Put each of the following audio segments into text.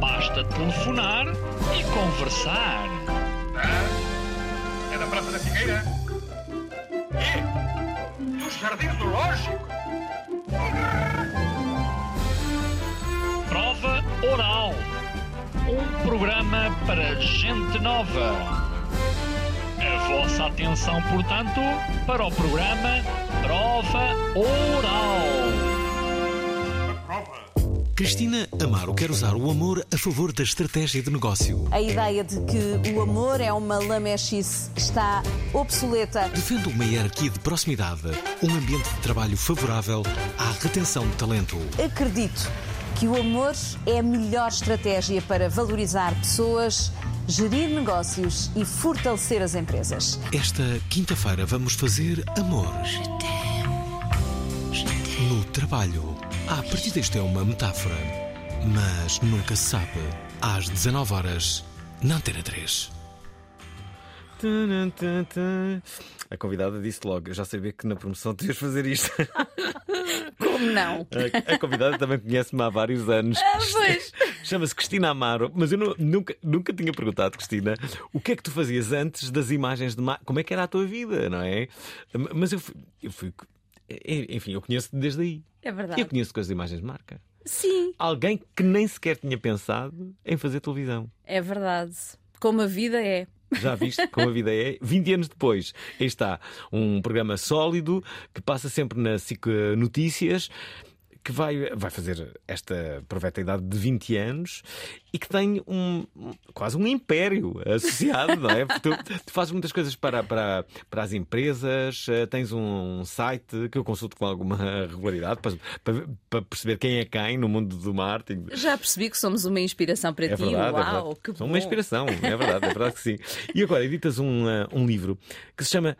Basta telefonar e conversar. Ah, é da Praça da Figueira? E? Dos Jardins do Lógico? Prova Oral. Um programa para gente nova. A vossa atenção, portanto, para o programa Prova Oral. Cristina Amaro quer usar o amor a favor da estratégia de negócio. A ideia de que o amor é uma lamechice está obsoleta. Defende uma hierarquia de proximidade, um ambiente de trabalho favorável à retenção de talento. Acredito que o amor é a melhor estratégia para valorizar pessoas, gerir negócios e fortalecer as empresas. Esta quinta-feira vamos fazer amor. No trabalho. À partida isto é uma metáfora, mas nunca se sabe. Às 19 horas, na Antena 3. Tum, tum, tum. A convidada disse logo: Eu já sabia que na promoção tu ias fazer isto. Como não? A, a convidada também conhece-me há vários anos. Ah, pois. Chama-se Cristina Amaro, mas eu nu- nunca, nunca tinha perguntado, Cristina, o que é que tu fazias antes das imagens de marca? Como é que era a tua vida, não é? Mas eu fui. Eu fui enfim, eu conheço-te desde aí. É verdade. Eu conheço com as imagens de marca. Sim, Alguém que nem sequer tinha pensado em fazer televisão. é verdade. Como a vida é. Já viste como a vida é? 20 anos depois, aí está um programa sólido que passa sempre na SIC Notícias. Que vai, vai fazer esta proveta idade de 20 anos e que tem um, quase um império associado, não é? Porque tu, tu fazes muitas coisas para, para, para as empresas, eh, tens um site que eu consulto com alguma regularidade para, para, para perceber quem é quem no mundo do marketing. Já percebi que somos uma inspiração para É ti. verdade, é Uau, verdade. que São bom. uma inspiração, é verdade, é verdade que sim. E agora editas um, uh, um livro que se chama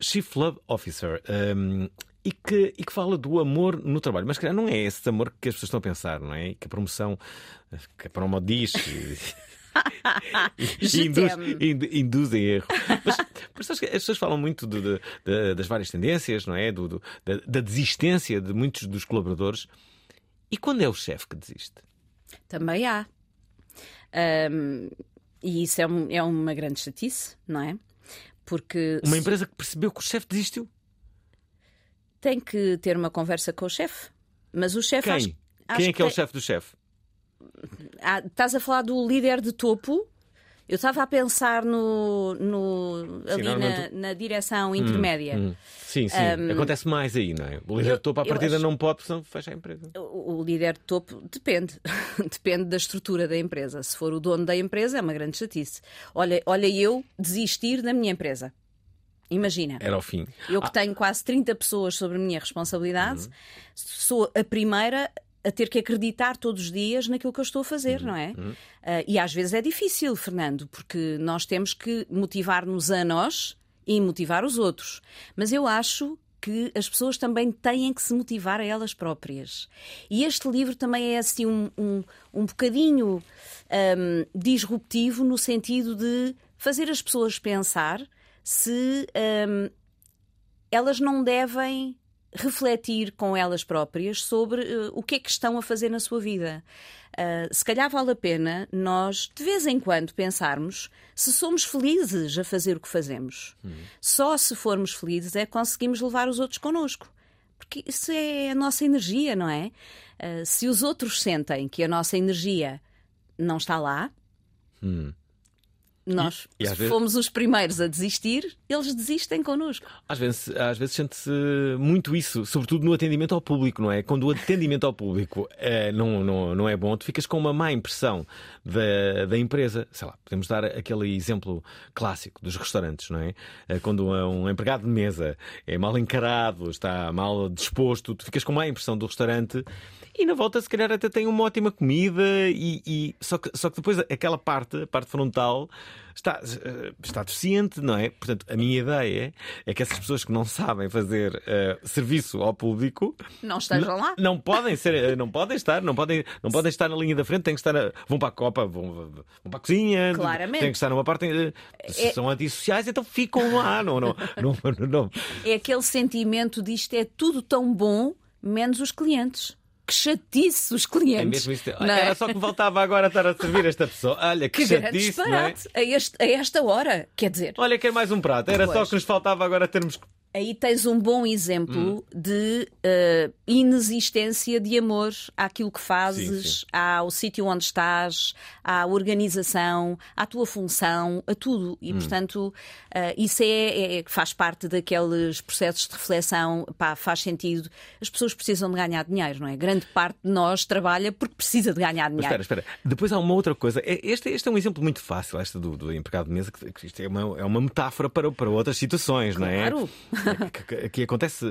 Chief Love Officer. um, e que, e que fala do amor no trabalho. Mas, calhar, não é esse amor que as pessoas estão a pensar, não é? Que a promoção, que a promo diz. induz, induz em erro. Mas, mas as pessoas falam muito do- do- da- das várias tendências, não é? Do, do- da, da desistência de muitos dos colaboradores. E quando é o chefe que desiste? Também há. Ahm, e isso é, um- é uma grande chatice, não é? Porque Uma empresa que percebeu que o chefe desistiu? Tem que ter uma conversa com o chefe. Mas o chefe. Quem? acho- acho Quem é que é o chefe do chefe? Ah, estás a falar do líder de topo? Eu estava a pensar no, no- ali na, normalmente- na direção intermédia. Hum. Sim, sim. Acontece mais aí, não é? O líder eu- de topo à partida acho- não pode, senão fecha a empresa. O, o líder de topo depende. depende da estrutura da empresa. Se for o dono da empresa, é uma grande chatice. Olha, olha eu desistir da minha empresa. Imagina. Era o fim. Eu que tenho quase 30 pessoas sobre a minha responsabilidade, sou a primeira a ter que acreditar todos os dias naquilo que eu estou a fazer, não é? Ah, e às vezes é difícil, Fernando, porque nós temos que motivar-nos a nós e motivar os outros. Mas eu acho que as pessoas também têm que se motivar a elas próprias. E este livro também é assim um, um, um bocadinho hum, disruptivo no sentido de fazer as pessoas pensar se hum, elas não devem refletir com elas próprias sobre eh, o que é que estão a fazer na sua vida. Ah, se calhar vale a pena nós, de vez em quando, pensarmos se somos felizes a fazer o que fazemos. Só se formos felizes é que conseguimos levar os outros connosco. Porque isso é a nossa energia, não é? Ah, se os outros sentem que a nossa energia não está lá, nós E- e vezes- fomos os primeiros a desistir, eles desistem connosco. Às vezes, às vezes sente-se muito isso, sobretudo no atendimento ao público, não é? Quando o atendimento ao público eh, não, não, não é bom, tu ficas com uma má impressão da, da empresa. Sei lá, podemos dar aquele exemplo clássico dos restaurantes, não é? Eh, Quando um empregado de mesa é mal encarado, está mal disposto, tu ficas com má impressão do restaurante. E na volta, se calhar, até tem uma ótima comida, e, e- só, que, só que depois aquela parte, a parte frontal, está, eh, está deficiente, não é? Portanto, a minha ideia é que essas pessoas que não sabem fazer eh, serviço ao público Não estejam lá. não podem ser, eh, não podem estar, não podem, não podem estar na linha da frente, têm que estar, na- vão para a copa, vão, vão para a cozinha, Claramente. têm que estar numa parte. Se É- são antissociais, então ficam lá, não, não, não, não, não. É aquele sentimento de isto é tudo tão bom, menos os clientes. Que chatice os clientes. É mesmo isto. não é? Era só que me faltava agora estar a servir esta pessoa. Olha, que, Que chatice, não é? a, este- a esta hora. Quer dizer, Olha, quer mais um prato. Era só Pois. que nos faltava agora termos. Aí tens um bom Hum. exemplo de eh, inexistência de amor àquilo que fazes, Sim, sim. ao sítio onde estás, à organização, à tua função, a tudo. Hum. E, portanto, eh, isso é, é- faz parte daqueles processos de reflexão. Pá, faz sentido. As pessoas precisam de ganhar dinheiro, não é? Grande parte de nós trabalha porque precisa de ganhar Mas dinheiro. espera, espera. Depois há uma outra coisa. É- Este, este é um exemplo muito fácil, este do, do empregado de mesa, que, que isto é uma, é uma metáfora para, para outras situações, não é? Claro. Que, que- acontece,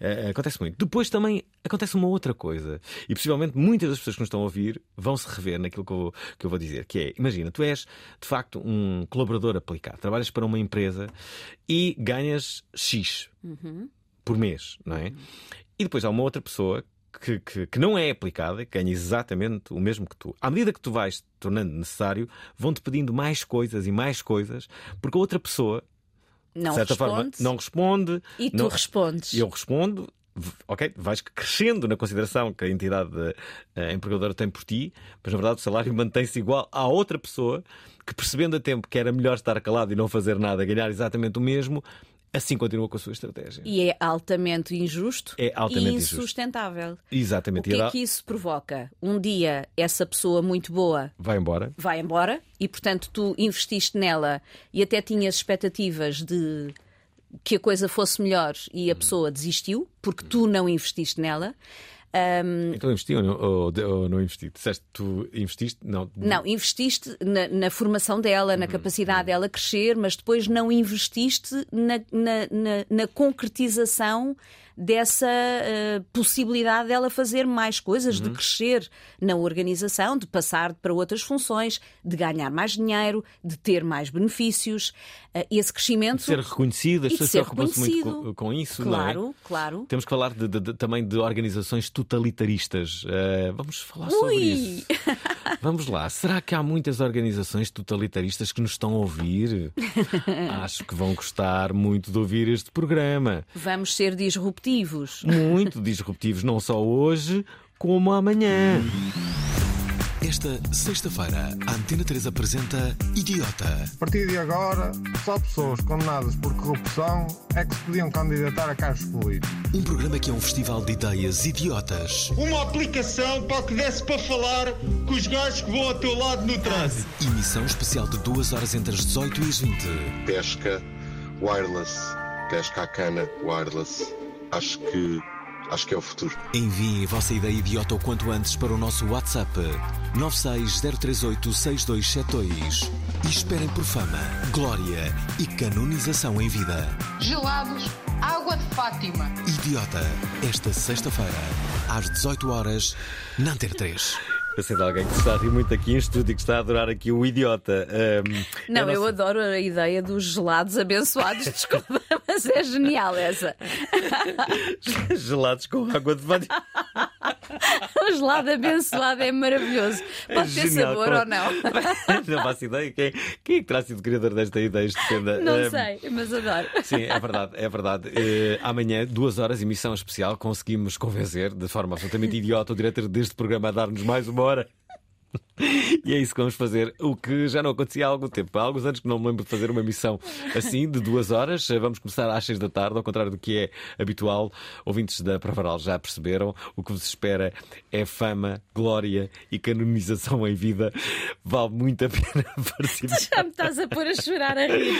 eh, acontece muito. Depois também acontece uma outra coisa. E possivelmente muitas das pessoas que nos estão a ouvir vão se rever naquilo que eu, que eu vou dizer. Que é, imagina, tu és de facto um colaborador aplicado, trabalhas para uma empresa e ganhas X por mês, não é? E depois há uma outra pessoa que, que, que não é aplicada, que ganha exatamente o mesmo que tu. À medida que tu vais tornando necessário, vão-te pedindo mais coisas e mais coisas, porque a outra pessoa, Não de certa forma, responde não responde. e tu não- respondes. Eu respondo, ok, vais crescendo na consideração que a entidade eh, empregadora tem por ti, mas na verdade o salário mantém-se igual à outra pessoa que, percebendo a tempo que era melhor estar calado e não fazer nada, ganhar exatamente o mesmo, assim continua com a sua estratégia. E é altamente injusto É altamente e injusto. insustentável. O Exatamente. que E é que isso provoca? Um dia essa pessoa muito boa vai embora. vai embora e, portanto, tu investiste nela e até tinhas expectativas de que a coisa fosse melhor e a pessoa desistiu porque tu não investiste nela. Ahm, Então investi ou não, ou, ou não investi? Disseste tu investiste? Não. não, investiste na, na formação dela, Uhum, na capacidade dela crescer, mas depois não investiste na, na- na- na concretização dessa eh, possibilidade dela fazer mais coisas, Uhum. de crescer na organização, de passar para outras funções, de ganhar mais dinheiro, de ter mais benefícios. Eh, esse crescimento. De ser reconhecido, as pessoas preocupam-se muito com, com isso, não é? Claro, claro. Temos que falar de- de- também de organizações totalitaristas. Eh, vamos falar sobre Ui! isso. Vamos lá. Será que há muitas organizações totalitaristas que nos estão a ouvir? Acho que vão gostar muito de ouvir este programa. Vamos ser disruptivos. Muito disruptivos, não só hoje, como amanhã. Esta sexta-feira, a Antena 3 apresenta Idiota. A partir de agora, só pessoas condenadas por corrupção é que se podiam candidatar a cargos políticos. Um programa que é um festival de ideias idiotas. Uma aplicação para que desse para falar com os gajos que vão ao teu lado no trânsito. Emissão especial de duas horas entre as 18 e as 20. pesca wireless, pesca à cana wireless. Acho que acho que é o futuro. Enviem a vossa ideia idiota o quanto antes para o nosso WhatsApp 960386272 e esperem por fama, glória e canonização em vida. Gelados, água de Fátima. Idiota, esta sexta-feira, às 18 horas, na Antena 3. Eu sei de alguém que está a rir muito aqui em estúdio, que está a adorar aqui o idiota. Ahm, Não, é eu nossa- adoro a ideia dos gelados abençoados, desculpa, mas é genial essa. Gelados com água de banho. O gelado abençoado é maravilhoso. Pode ter genial, sabor ou não. não faço ideia. Quem, quem é que terá sido criador desta ideia estupenda? Não Ahm, sei, mas adoro. Sim, é verdade, é verdade. Eh, amanhã, duas horas, emissão especial, conseguimos convencer de forma absolutamente idiota o diretor deste programa a dar-nos mais uma hora. E é isso que vamos fazer, o que já não acontecia há algum tempo. Há alguns anos que não me lembro de fazer uma emissão assim, de duas horas. Vamos começar às seis da tarde, ao contrário do que é habitual. Ouvintes da Pravaral já perceberam. O que vos espera é fama, glória e canonização em vida. Vale muito a pena participar. Já me estás a pôr a chorar a rir.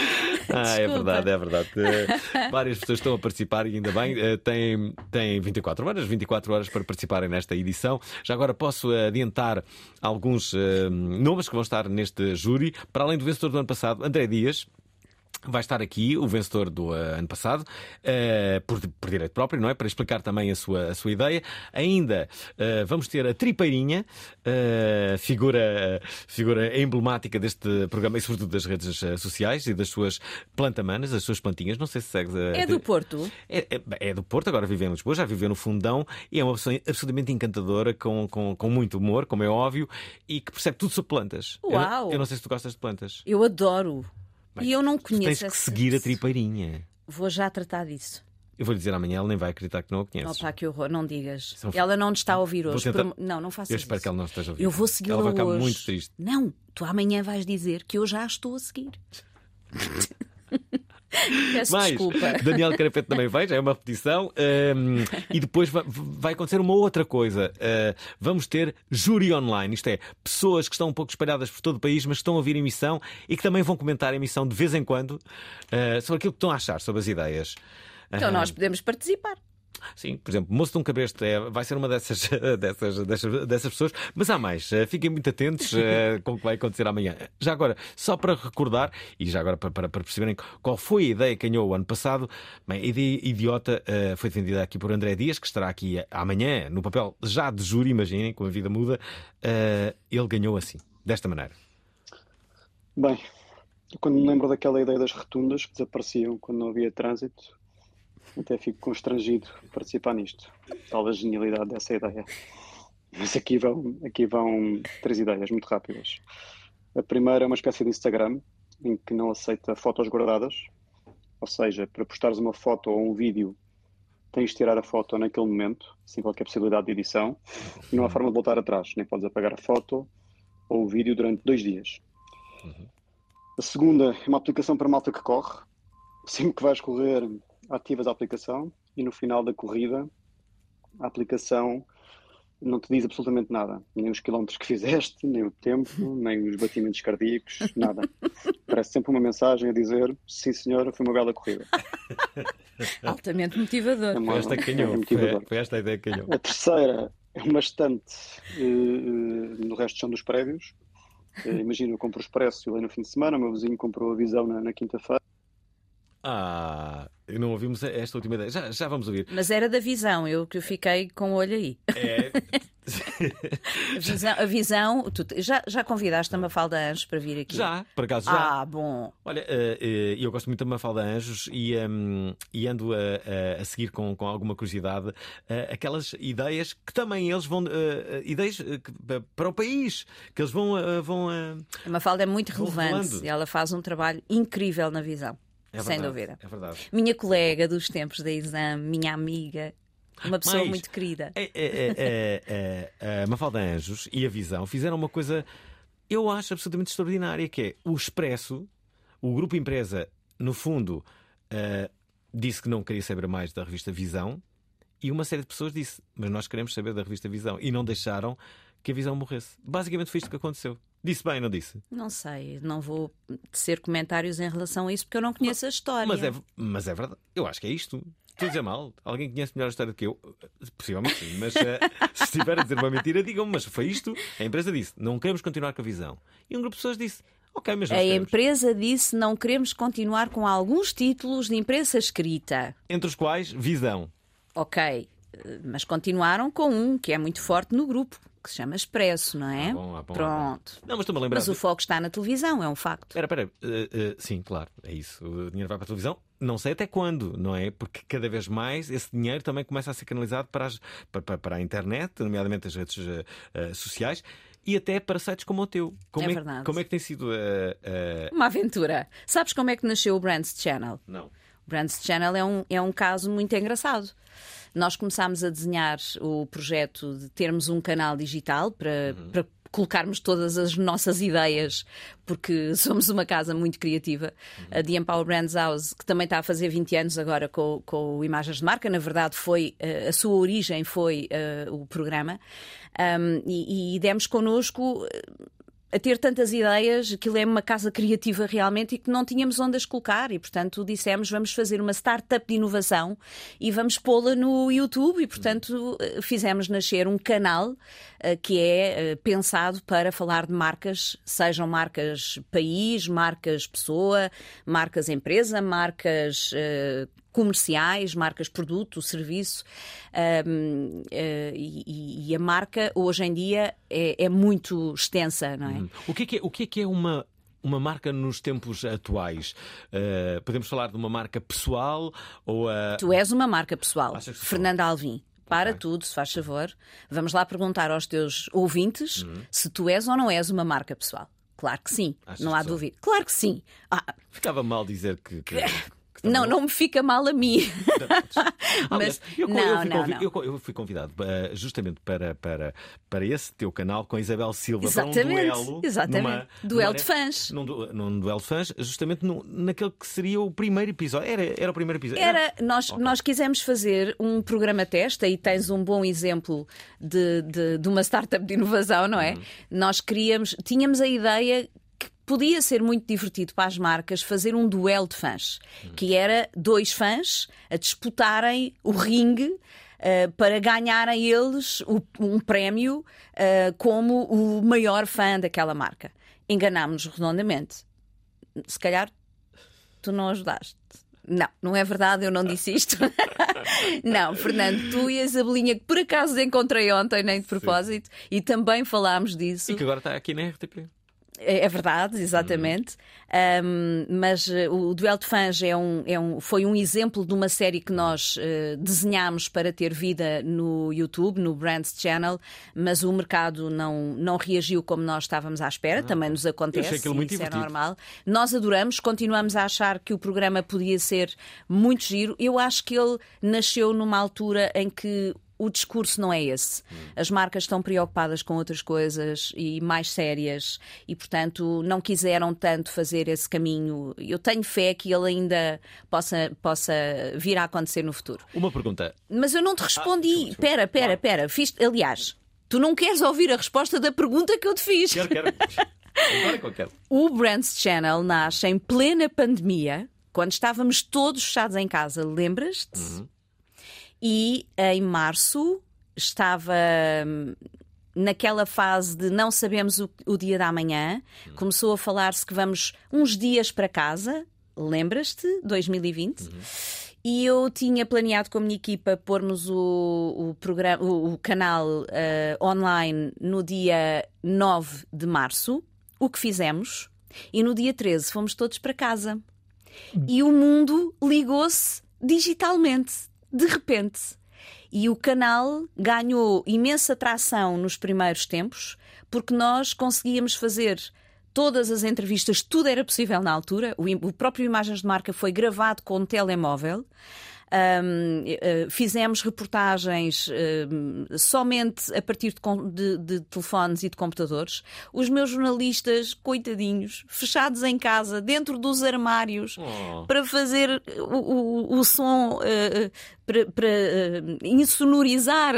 Ah, é verdade, é verdade. Eh, Várias pessoas estão a participar e ainda bem. Eh, Têm, têm 24 horas, 24 horas para participarem nesta edição. Já agora posso adiantar alguns eh, nomes que vão estar neste júri. Para além do vencedor do ano passado, André Dias. Vai estar aqui o vencedor do eh, ano passado, eh, por, por direito próprio, não é? Para explicar também a sua, a sua ideia. Ainda eh, vamos ter a Tripeirinha, figura, figura emblemática deste programa e, sobretudo, das redes sociais e das suas plantamanas, das suas plantinhas. Não sei se segue. É do Porto? É, é- é do Porto, agora vive em Lisboa, já viveu no Fundão e é uma pessoa absolutamente encantadora, com, com, com muito humor, como é óbvio, e que percebe tudo sobre plantas. Eu Uau! Eu, não sei se tu gostas de plantas. Eu adoro. E eu não conheço. tens que seguir a tripeirinha. Vou já tratar disso. Eu vou lhe dizer amanhã, ela nem vai acreditar que não a conheces. Opa, que horror, não digas. São- Ela não te está a ouvir hoje. tentar- por- Não, não faças Eu espero que ela não esteja a ouvir. Eu vou segui-la Ela vai ficar hoje. muito triste. Não, tu amanhã vais dizer que eu já a estou a seguir. Peço Mas desculpa. Daniel Carapete também vai, já é uma repetição. Ahm, e depois va- vai acontecer uma outra coisa. Ah, vamos ter júri online, isto é, pessoas que estão um pouco espalhadas por todo o país, mas que estão a ouvir emissão e que também vão comentar a emissão de vez em quando ah, sobre aquilo que estão a achar, sobre as ideias. Então Ah, nós podemos participar. Sim, por exemplo, Moço de um Cabresto é, vai ser uma dessas, dessas, dessas, dessas pessoas, mas há mais. Eh, Fiquem muito atentos eh, com o que vai acontecer amanhã. Já agora, só para recordar, e já agora para, para, para perceberem qual foi a ideia que ganhou o ano passado, bem, a ideia idiota eh, foi defendida aqui por André Dias, que estará aqui amanhã no papel já de júri, imaginem, como a vida muda. Ele ganhou assim, desta maneira. Bem, quando me lembro daquela ideia das rotundas que desapareciam quando não havia trânsito, até fico constrangido de participar nisto. Tal a genialidade dessa ideia. Mas aqui vão, aqui vão três ideias muito rápidas. A primeira é uma espécie de Instagram em que não aceita fotos guardadas, ou seja, para postares uma foto ou um vídeo tens de tirar a foto naquele momento, sem qualquer possibilidade de edição, e não há forma de voltar atrás, nem podes apagar a foto ou o vídeo durante dois dias. A segunda é uma aplicação para malta que corre. Sempre que vais correr, ativas a aplicação e no final da corrida a aplicação não te diz absolutamente nada. Nem os quilómetros que fizeste, nem o tempo, nem os batimentos cardíacos, nada. Parece sempre uma mensagem a dizer sim senhora, foi uma bela corrida. Altamente motivador. É uma- Foi esta que é motivador. foi esta a ideia que ganhou. A terceira é uma estante eh, no resto chão dos prédios. Eh, imagina, eu compro o expresso e lá no fim de semana, o meu vizinho comprou a visão na, na quinta-feira. Ah, não ouvimos esta última ideia. Já, já vamos ouvir. Mas era da visão, eu que fiquei com o olho aí. É, A visão, a visão tu já, já convidaste a Mafalda Anjos para vir aqui? Já, por acaso já. Ah, bom. Olha, eh, eh, eu gosto muito da Mafalda Anjos e, ehm, e ando a, a- seguir com, com alguma curiosidade eh, aquelas ideias que também eles vão. eh, ideias para o país, que eles vão. eh, vão eh, A Mafalda é muito relevante e ela faz um trabalho incrível na visão. É sem dúvida. É verdade. Minha colega dos tempos da exame, minha amiga, uma pessoa Mais. muito querida. É, é, é, é, é, a Mafalda Anjos e a Visão fizeram uma coisa, eu acho absolutamente extraordinária, que é o Expresso, o grupo empresa, no fundo, eh, disse que não queria saber mais da revista Visão, e uma série de pessoas disse, mas nós queremos saber da revista Visão, e não deixaram que a Visão morresse. Basicamente foi isto que aconteceu. Disse bem, não disse? Não sei, não vou tecer comentários em relação a isso porque eu não conheço a história. Mas é, mas é verdade. Eu acho que é isto. Estou a dizer mal. Alguém conhece melhor a história do que eu? Possivelmente sim. Mas eh, se estiver a dizer uma mentira, digam-me. Mas foi isto. A empresa disse: não queremos continuar com a visão. E um grupo de pessoas disse: ok, mas A queremos. empresa disse não queremos continuar com alguns títulos de imprensa escrita. Entre os quais, visão. Ok, eh, mas continuaram com um que é muito forte no grupo, que se chama Expresso, não é? Ah, bom, ah, bom, ah, Pronto. Não, mas estou-me a lembrar. Mas o foco está na televisão, é um facto. Espera, espera. Eh, eh, sim, claro, é isso. O dinheiro vai para a televisão. Não sei até quando, não é? Porque cada vez mais esse dinheiro também começa a ser canalizado para, as- para, para- a internet, nomeadamente as redes eh, sociais. E até para sites como o teu. Como É que- verdade. Como é que tem sido eh, eh, Uma aventura. Sabes como é que nasceu o Brands Channel? Não. O Brands Channel é um, é um caso muito engraçado. Nós começámos a desenhar o projeto de termos um canal digital para, para colocarmos todas as nossas ideias, porque somos uma casa muito criativa. A The Empower Brands House, que também está a fazer 20 anos agora com, com Imagens de Marca, na verdade foi uh, a sua origem foi uh, o programa. Um, e, e demos connosco a ter tantas ideias, aquilo é uma casa criativa realmente e que não tínhamos onde as colocar. E, portanto, dissemos vamos fazer uma startup de inovação e vamos pô-la no YouTube. E, portanto, fizemos nascer um canal uh, que é uh, pensado para falar de marcas, sejam marcas país, marcas pessoa, marcas empresa, marcas uh, comerciais, marcas produto, serviço, um, uh, e, e, a marca hoje em dia é, é muito extensa, não é? Uhum. O que é que é, o que é, que é uma uma marca nos tempos atuais? Uh, podemos falar de uma marca pessoal ou uh... Tu és uma marca pessoal, Fernanda Alvim. Para okay. tudo, se faz favor. Vamos lá perguntar aos teus ouvintes uhum. se tu és ou não és uma marca pessoal. Claro que sim, Achas não há dúvida. Claro que sim. Ah. Ficava mal dizer que... que... Não, não me fica mal a mim. Mas eu, não, eu, fui não, não. Eu, fui convidado uh, justamente para, para, para esse teu canal com a Isabel Silva exatamente, para um duelo. Exatamente. Numa, duelo numa, de fãs. Num, num, duelo de fãs, justamente no, naquele que seria o primeiro episódio. Era, era o primeiro episódio. Era, nós, okay. nós quisemos fazer um programa teste e tens um bom exemplo de, de, de uma startup de inovação, não é? Uhum. Nós queríamos, tínhamos a ideia podia ser muito divertido para as marcas fazer um duelo de fãs, que era dois fãs a disputarem o ringue. Uh, para ganharem eles o, um prémio uh, como o maior fã daquela marca. Enganámos-nos redondamente. Se calhar tu não ajudaste. Não, não é verdade, eu não disse isto. não, Fernando, tu e a Isabelinha, que por acaso encontrei ontem, nem de propósito, Sim. e também falámos disso. E que agora está aqui na RTP. É, é verdade, exatamente. Um, mas uh, o Duelo de Fãs é um, é um, foi um exemplo de uma série que nós uh, desenhámos para ter vida no YouTube, no Brands Channel, mas o mercado não, não reagiu como nós estávamos à espera, ah, também nos acontece, isso divertido. é normal. Nós adoramos, continuamos a achar que o programa podia ser muito giro. Eu acho que ele nasceu numa altura em que o discurso não é esse. As marcas estão preocupadas com outras coisas e mais sérias e, portanto, não quiseram tanto fazer esse caminho. Eu tenho fé que ele ainda possa, possa vir a acontecer no futuro. Uma pergunta. Mas eu não te respondi. Ah, pera, pera, pera. Fiz... Aliás, tu não queres ouvir a resposta da pergunta que eu te fiz. Quero, quero. o Brands Channel nasce em plena pandemia, quando estávamos todos fechados em casa. Lembras-te? Uhum e em março estava hum, naquela fase de não sabemos o, o dia da manhã, começou a falar-se que vamos uns dias para casa, lembras-te? 2020. Uhum. E eu tinha planeado com a minha equipa pormos o, o, programa, o, o canal uh, online no dia 9 de março, o que fizemos, e no dia 13 fomos todos para casa. E o mundo ligou-se digitalmente de repente. E o canal ganhou imensa atração nos primeiros tempos, porque nós conseguíamos fazer todas as entrevistas, tudo era possível na altura. O, próprio Imagens de Marca foi gravado com um telemóvel. Um, uh, fizemos reportagens uh, somente a partir de, de, de, telefones e de computadores. Os meus jornalistas, coitadinhos, fechados em casa, dentro dos armários, oh. para fazer o, o, o som uh, para, para uh, insonorizar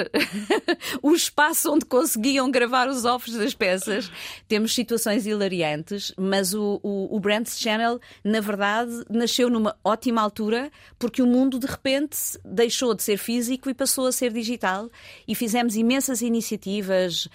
o espaço onde conseguiam gravar os offs das peças. Temos situações hilariantes, mas o, o, o Brands Channel, na verdade, nasceu numa ótima altura porque o mundo de repente deixou de ser físico e passou a ser digital. E fizemos imensas iniciativas,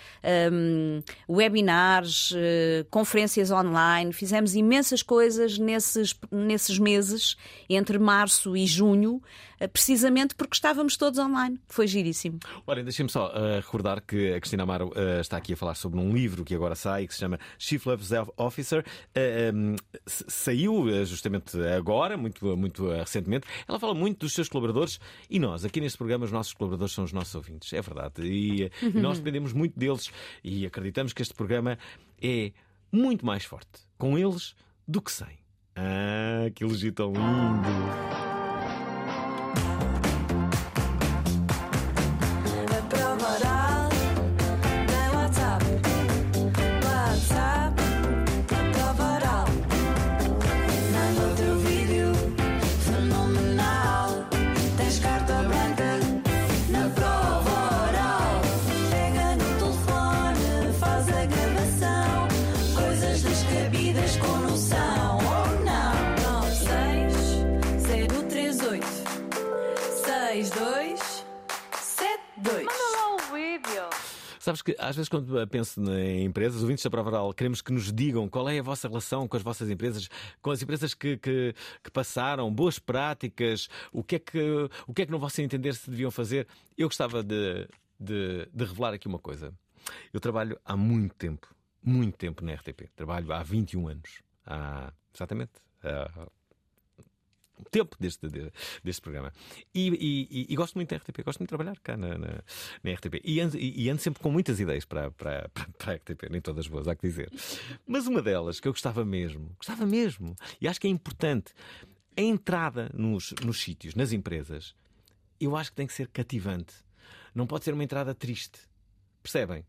um, webinars, uh, conferências online, fizemos imensas coisas nesses, nesses meses, entre março e junho, precisamente precisamente porque estávamos todos online. Foi giríssimo. Olha, deixem-me só uh, recordar que a Cristina Amaro uh, está aqui a falar sobre um livro que agora sai, que se chama Chief Love Officer. Uh, um, saiu justamente agora, muito, muito recentemente. Ela fala muito dos seus colaboradores e nós, aqui neste programa, os nossos colaboradores são os nossos ouvintes. É verdade. E, e nós dependemos muito deles e acreditamos que este programa é muito mais forte com eles do que sem. Ah, que elogio tão lindo! Sabes que às vezes quando penso em empresas, ouvintes da prova oral, queremos que nos digam qual é a vossa relação com as vossas empresas, com as empresas que, que, que passaram, boas práticas, o que, é que, o que é que no vosso entender se deviam fazer. Eu gostava de, de, de revelar aqui uma coisa. Eu trabalho há muito tempo, muito tempo na RTP. Trabalho há 21 anos. Há, exatamente. Tempo deste, deste programa. E, e, e, gosto muito da RTP, gosto muito de trabalhar cá na, na, na RTP. E ando, e ando, sempre com muitas ideias para, para, para a RTP, nem todas boas, há que dizer. Mas uma delas que eu gostava mesmo, gostava mesmo, e acho que é importante, a entrada nos, nos sítios, nas empresas, eu acho que tem que ser cativante. Não pode ser uma entrada triste. Percebem?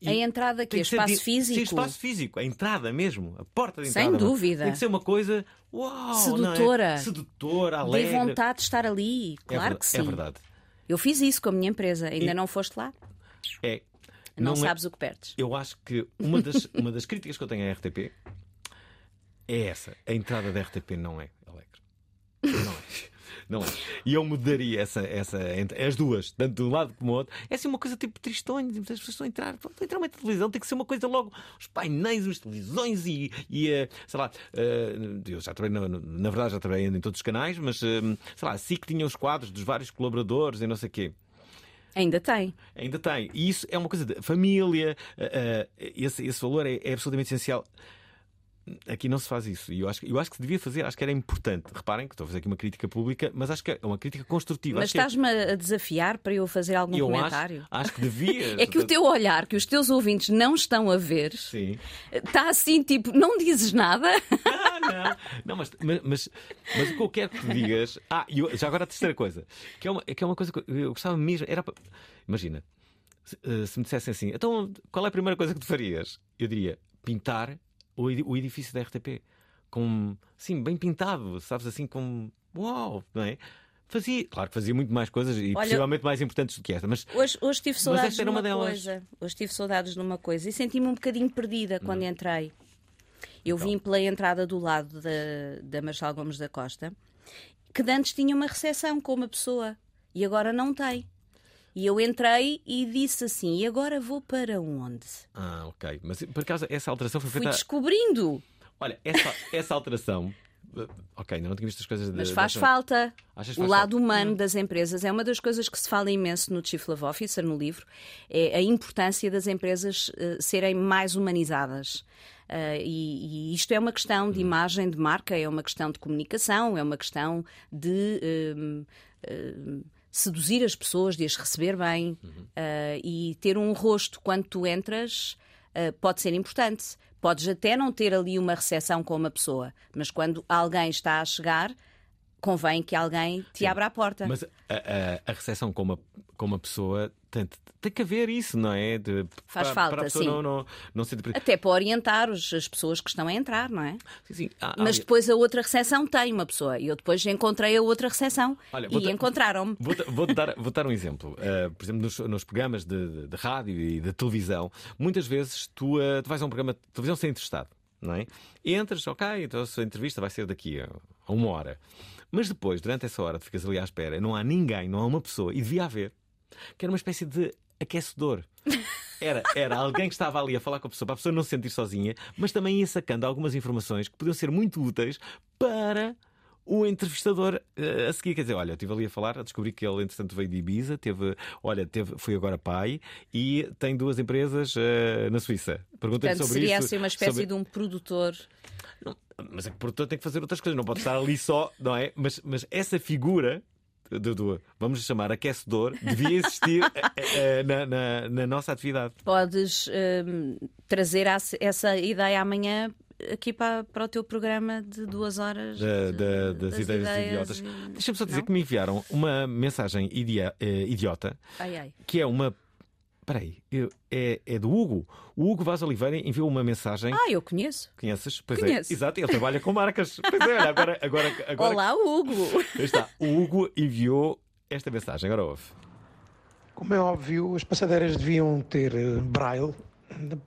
E a entrada que é espaço físico? Sim, espaço físico, a entrada mesmo, a porta de entrada. Sem dúvida. Tem que ser uma coisa uau, sedutora. É? Sedutora, alegre. De vontade de estar ali, é claro é que sim. É verdade. Eu fiz isso com a minha empresa, ainda e... não foste lá? É. Não, não é- sabes o que perdes. Eu acho que uma das, uma das críticas que eu tenho à RTP é essa. A entrada da RTP não é alegre. Não é. Não é? E eu mudaria essa, essa, as duas, tanto de um lado como do outro. É assim uma coisa tipo tristonho, as pessoas estão a entrar, estão a entrar uma televisão, tem que ser uma coisa logo, os painéis, as televisões e, e uh, sei lá, uh, eu já trabalhei, na, na verdade já trabalhei em todos os canais, mas uh, sei lá, assim que tinha os quadros dos vários colaboradores e não sei o quê. Ainda tem. Ainda tem. E isso é uma coisa de família, esse, esse valor é, é absolutamente essencial. Aqui não se faz isso. E eu acho, eu acho que se devia fazer, acho que era importante. Reparem que estou a fazer aqui uma crítica pública, mas acho que é uma crítica construtiva. Mas é estás-me a desafiar para eu fazer algum eu comentário? Acho, acho que devia. é que o teu olhar, que os teus ouvintes não estão a ver, Sim. está assim, tipo, não dizes nada. Não, não. não mas, mas, mas, mas, o que eu quero que tu digas. Ah, eu, já agora a terceira coisa, que é uma, que é uma coisa que eu gostava mesmo. Era para... Imagina, se, eh, se me dissessem assim, então qual é a primeira coisa que tu farias? Eu diria pintar o edifício da RTP. Com, sim, bem pintado, sabes, assim, com. Uau, não é? Fazia, claro que fazia muito mais coisas e Olha, possivelmente mais importantes do que esta, mas hoje, hoje tive saudades de uma coisa. Hoje tive saudades de uma coisa e senti-me um bocadinho perdida quando hum. entrei. Eu então. vim pela entrada do lado da, da Marshal Gomes da Costa, que antes tinha uma recepção com uma pessoa e agora não tem. E eu entrei e disse assim: e agora vou para onde? Ah, ok. Mas por acaso essa alteração foi feita. Fui descobrindo. Olha, essa, essa alteração. Ok, ainda não tinha visto as coisas. Mas faz falta. O lado falta? humano hum. das empresas é uma das coisas que se fala imenso no Chief Love Officer, no livro, é a importância das empresas uh, serem mais humanizadas. Uh, e, e, isto é uma questão de hum. imagem de marca, é uma questão de comunicação, é uma questão de. Uh, seduzir as pessoas, de as receber bem uhum. uh, e ter um rosto quando tu entras uh, pode ser importante. Podes até não ter ali uma recepção com uma pessoa, mas quando alguém está a chegar, convém que alguém te Sim, abra a porta. Mas a, a, a recepção com uma, com uma pessoa tem, tem que haver isso, não é? De, Faz para, falta, para sim. Não, não, não ser... Até para orientar os, as pessoas que estão a entrar, não é? Sim, sim. Ah, Mas depois a outra recepção tem uma pessoa. E eu depois encontrei a outra recepção Olha, e encontraram-me. Vou-te vou dar, vou dar um exemplo. Uh, por exemplo, nos, nos programas de, de, de, rádio e de televisão, muitas vezes tu, uh, tu vais a um programa de televisão sem interessado, não é? E entras, ok, então a sua entrevista vai ser daqui a, a uma hora. Mas depois, durante essa hora, tu ficas ali à espera, não há ninguém, não há uma pessoa, e devia haver, que era uma espécie de aquecedor. Era, era alguém que estava ali a falar com a pessoa, para a pessoa não se sentir sozinha, mas também ia sacando algumas informações que podiam ser muito úteis para o entrevistador uh, a seguir. Quer dizer, olha, eu estive ali a falar, descobri que ele, entretanto, veio de Ibiza, teve, olha, teve, foi agora pai e tem duas empresas uh, na Suíça. Pergunta-lhe sobre seria isso. Seria assim uma espécie sobre... de um produtor. Não, mas é que o produtor tem que fazer outras coisas, não pode estar ali só, não é? Mas, mas essa figura Dudu, vamos chamar aquecedor, devia existir uh, na, na, na, nossa atividade. Podes uh, trazer essa ideia amanhã aqui para, para o teu programa de duas horas de, da, das, das, ideias, ideias idiotas. E... Deixa-me só dizer Não? que me enviaram uma mensagem idia, uh, idiota ai, ai. que é uma Espera aí, eu, é, é do Hugo. O Hugo Vaz Oliveira enviou uma mensagem. Ah, eu conheço. Conheces? Pois é. Conheço. é. Exato, ele trabalha com marcas. Pois é, olha, agora, agora, agora. Olá, Hugo. Aí está. O Hugo enviou esta mensagem. Agora ouve. Como é óbvio, as passadeiras deviam ter eh, braille,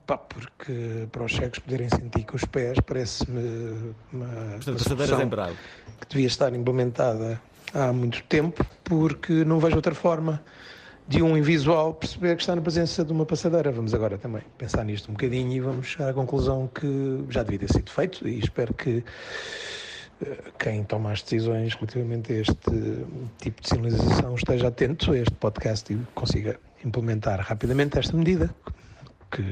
pá, porque para os cegos poderem sentir com os pés, parece-me uma. Portanto, passadeiras em braille. Que devia estar implementada há muito tempo, porque não vejo outra forma de um invisual perceber que está na presença de uma passadeira. Vamos agora também pensar nisto um bocadinho e vamos chegar à conclusão que já devia ter sido feito e espero que eh, quem toma as decisões relativamente a este tipo de sinalização esteja atento a este podcast e consiga implementar rapidamente esta medida, que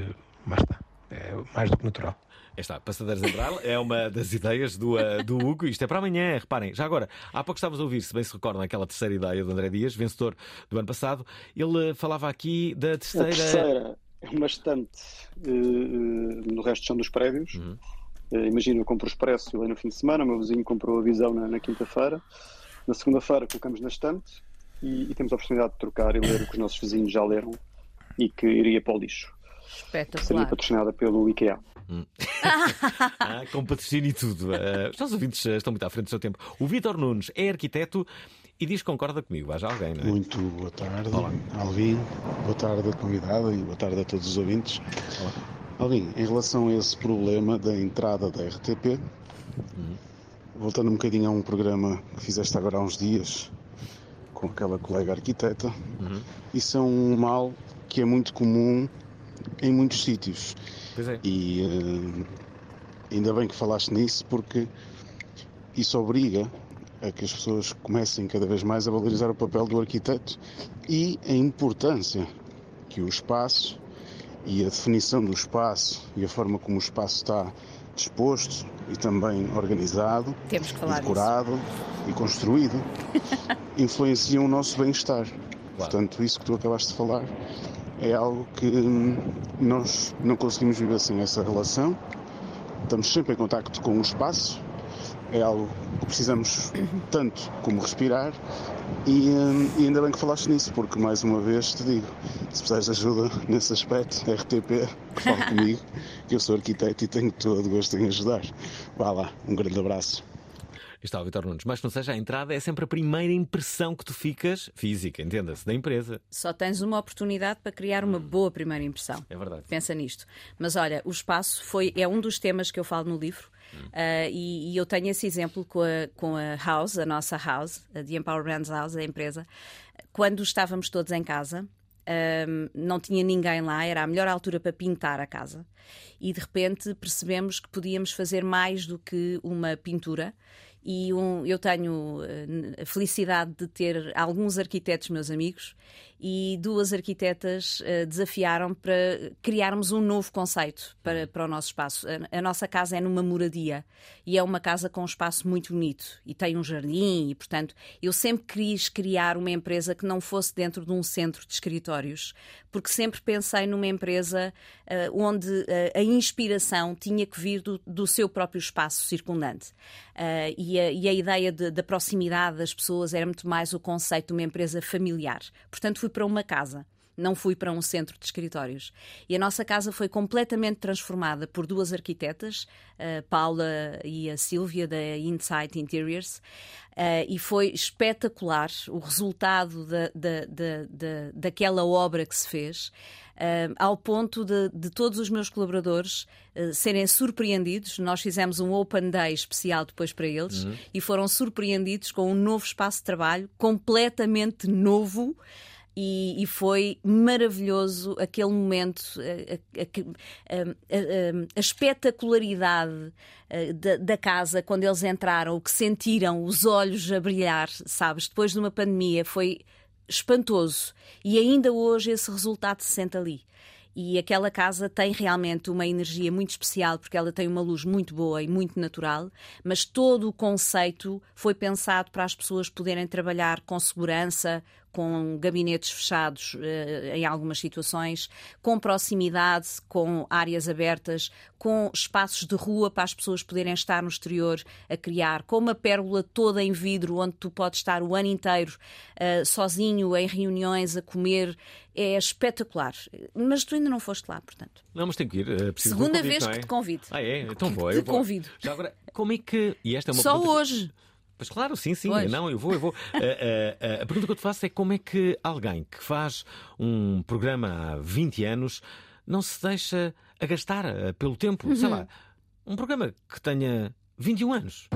mais está, é mais do que natural. Está, Passadeiras em Braille é uma das ideias do, uh, do Hugo. Isto é para amanhã, reparem. Já agora, há pouco estavas a ouvir, se bem se recordam, aquela terceira ideia do André Dias, vencedor do ano passado. Ele uh, falava aqui da terceira. A terceira é uma estante uh, no resto chão dos prédios. Uhum. Imagina, eu compro o expresso ali no fim de semana, o meu vizinho comprou a visão na, na quinta-feira. Na segunda-feira colocamos na estante e, e, temos a oportunidade de trocar e ler o que os nossos vizinhos já leram e que iria para o lixo. Espetacular. Seria patrocinada pelo IKEA. Hum. ah, com patrocínio e tudo. Uh, os nossos ouvintes estão muito à frente do seu tempo. O Vitor Nunes é arquiteto e diz que concorda comigo. Vai já alguém, não é? Muito boa tarde, Olá. Alvin. Boa tarde, convidada, e boa tarde a todos os ouvintes. Olá. Alvin, em relação a esse problema da entrada da RTP, uhum. voltando um bocadinho a um programa que fizeste agora há uns dias com aquela colega arquiteta, uhum. isso é um mal que é muito comum em muitos sítios. É. E uh, ainda bem que falaste nisso, porque isso obriga a que as pessoas comecem cada vez mais a valorizar o papel do arquiteto e a importância que o espaço e a definição do espaço e a forma como o espaço está disposto e também organizado, e decorado disso. e construído influenciam o nosso bem-estar. Claro. Portanto, isso que tu acabaste de falar é algo que nós não conseguimos viver sem essa relação. Estamos sempre em contacto com o espaço, é algo que precisamos tanto como respirar. E, hum, e, ainda bem que falaste nisso, porque mais uma vez te digo: se precisares de ajuda nesse aspecto, RTP, fale comigo, que eu sou arquiteto e tenho todo o gosto em ajudar. Vá lá, um grande abraço está o Vitor Nunes. Mas que não seja a entrada, é sempre a primeira impressão que tu ficas, física, entenda-se, da empresa. Só tens uma oportunidade para criar uma boa primeira impressão. É verdade. Pensa nisto. Mas olha, o espaço foi, é um dos temas que eu falo no livro. Hum. Uh, e, e, eu tenho esse exemplo com a, com a House, a nossa House, a The Empower Brands House, a empresa. Quando estávamos todos em casa, um, não tinha ninguém lá, era a melhor altura para pintar a casa. E de repente percebemos que podíamos fazer mais do que uma pintura e um, eu tenho eh, a felicidade de ter alguns arquitetos meus amigos e duas arquitetas uh, desafiaram para criarmos um novo conceito para, para o nosso espaço. A, a, nossa casa é numa moradia e é uma casa com um espaço muito bonito e tem um jardim e, portanto, eu sempre quis criar uma empresa que não fosse dentro de um centro de escritórios, porque sempre pensei numa empresa uh, onde uh, a inspiração tinha que vir do, do seu próprio espaço circundante. E a, e, a, ideia de, da proximidade das pessoas era muito mais o conceito de uma empresa familiar. Portanto, fui para uma casa não fui para um centro de escritórios. E a nossa casa foi completamente transformada por duas arquitetas, a Paula e a Silvia, da Insight Interiors, uh, e foi espetacular o resultado da, da, da, daquela obra que se fez. Uh, ao ponto de, de, todos os meus colaboradores uh, serem surpreendidos. Nós fizemos um Open Day especial depois para eles uhum. e foram surpreendidos com um novo espaço de trabalho completamente novo e, e, foi maravilhoso aquele momento, a, a, a, a espetacularidade eh, da, da, casa quando eles entraram, o que sentiram, os olhos a brilhar, sabes? Depois de uma pandemia, foi espantoso. E ainda hoje esse resultado se sente ali. E aquela casa tem realmente uma energia muito especial, porque ela tem uma luz muito boa e muito natural, mas todo o conceito foi pensado para as pessoas poderem trabalhar com segurança, com gabinetes fechados eh, em algumas situações, com proximidade, com áreas abertas, com espaços de rua para as pessoas poderem estar no exterior a criar, com uma pérola toda em vidro onde tu podes estar o ano inteiro uh, sozinho em reuniões a comer. É espetacular. Mas tu ainda não foste lá, portanto. Não, mas tenho que ir. Uh, Segunda convite, vez é? que te convido. Ah, é? Então vou. Te vou. convido. Já agora, como é que. E esta é uma Só pergunta... hoje. Pois claro, sim, sim. Pois. Não, eu vou, eu vou. uh, uh, a pergunta que eu te faço é como é que alguém que faz um programa há 20 anos não se deixa agastar pelo tempo? Uhum. Sei lá, um programa que tenha 21 anos.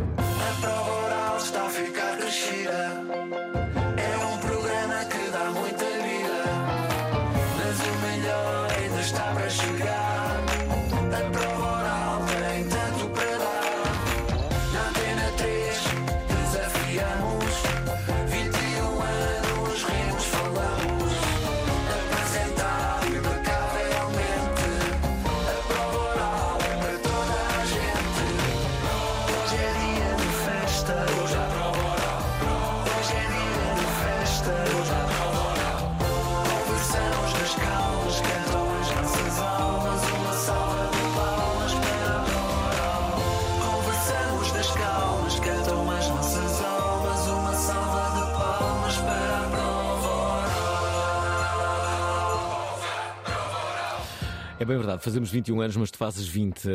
Bem verdade, fazemos 21 anos, mas tu fazes 20. Uh,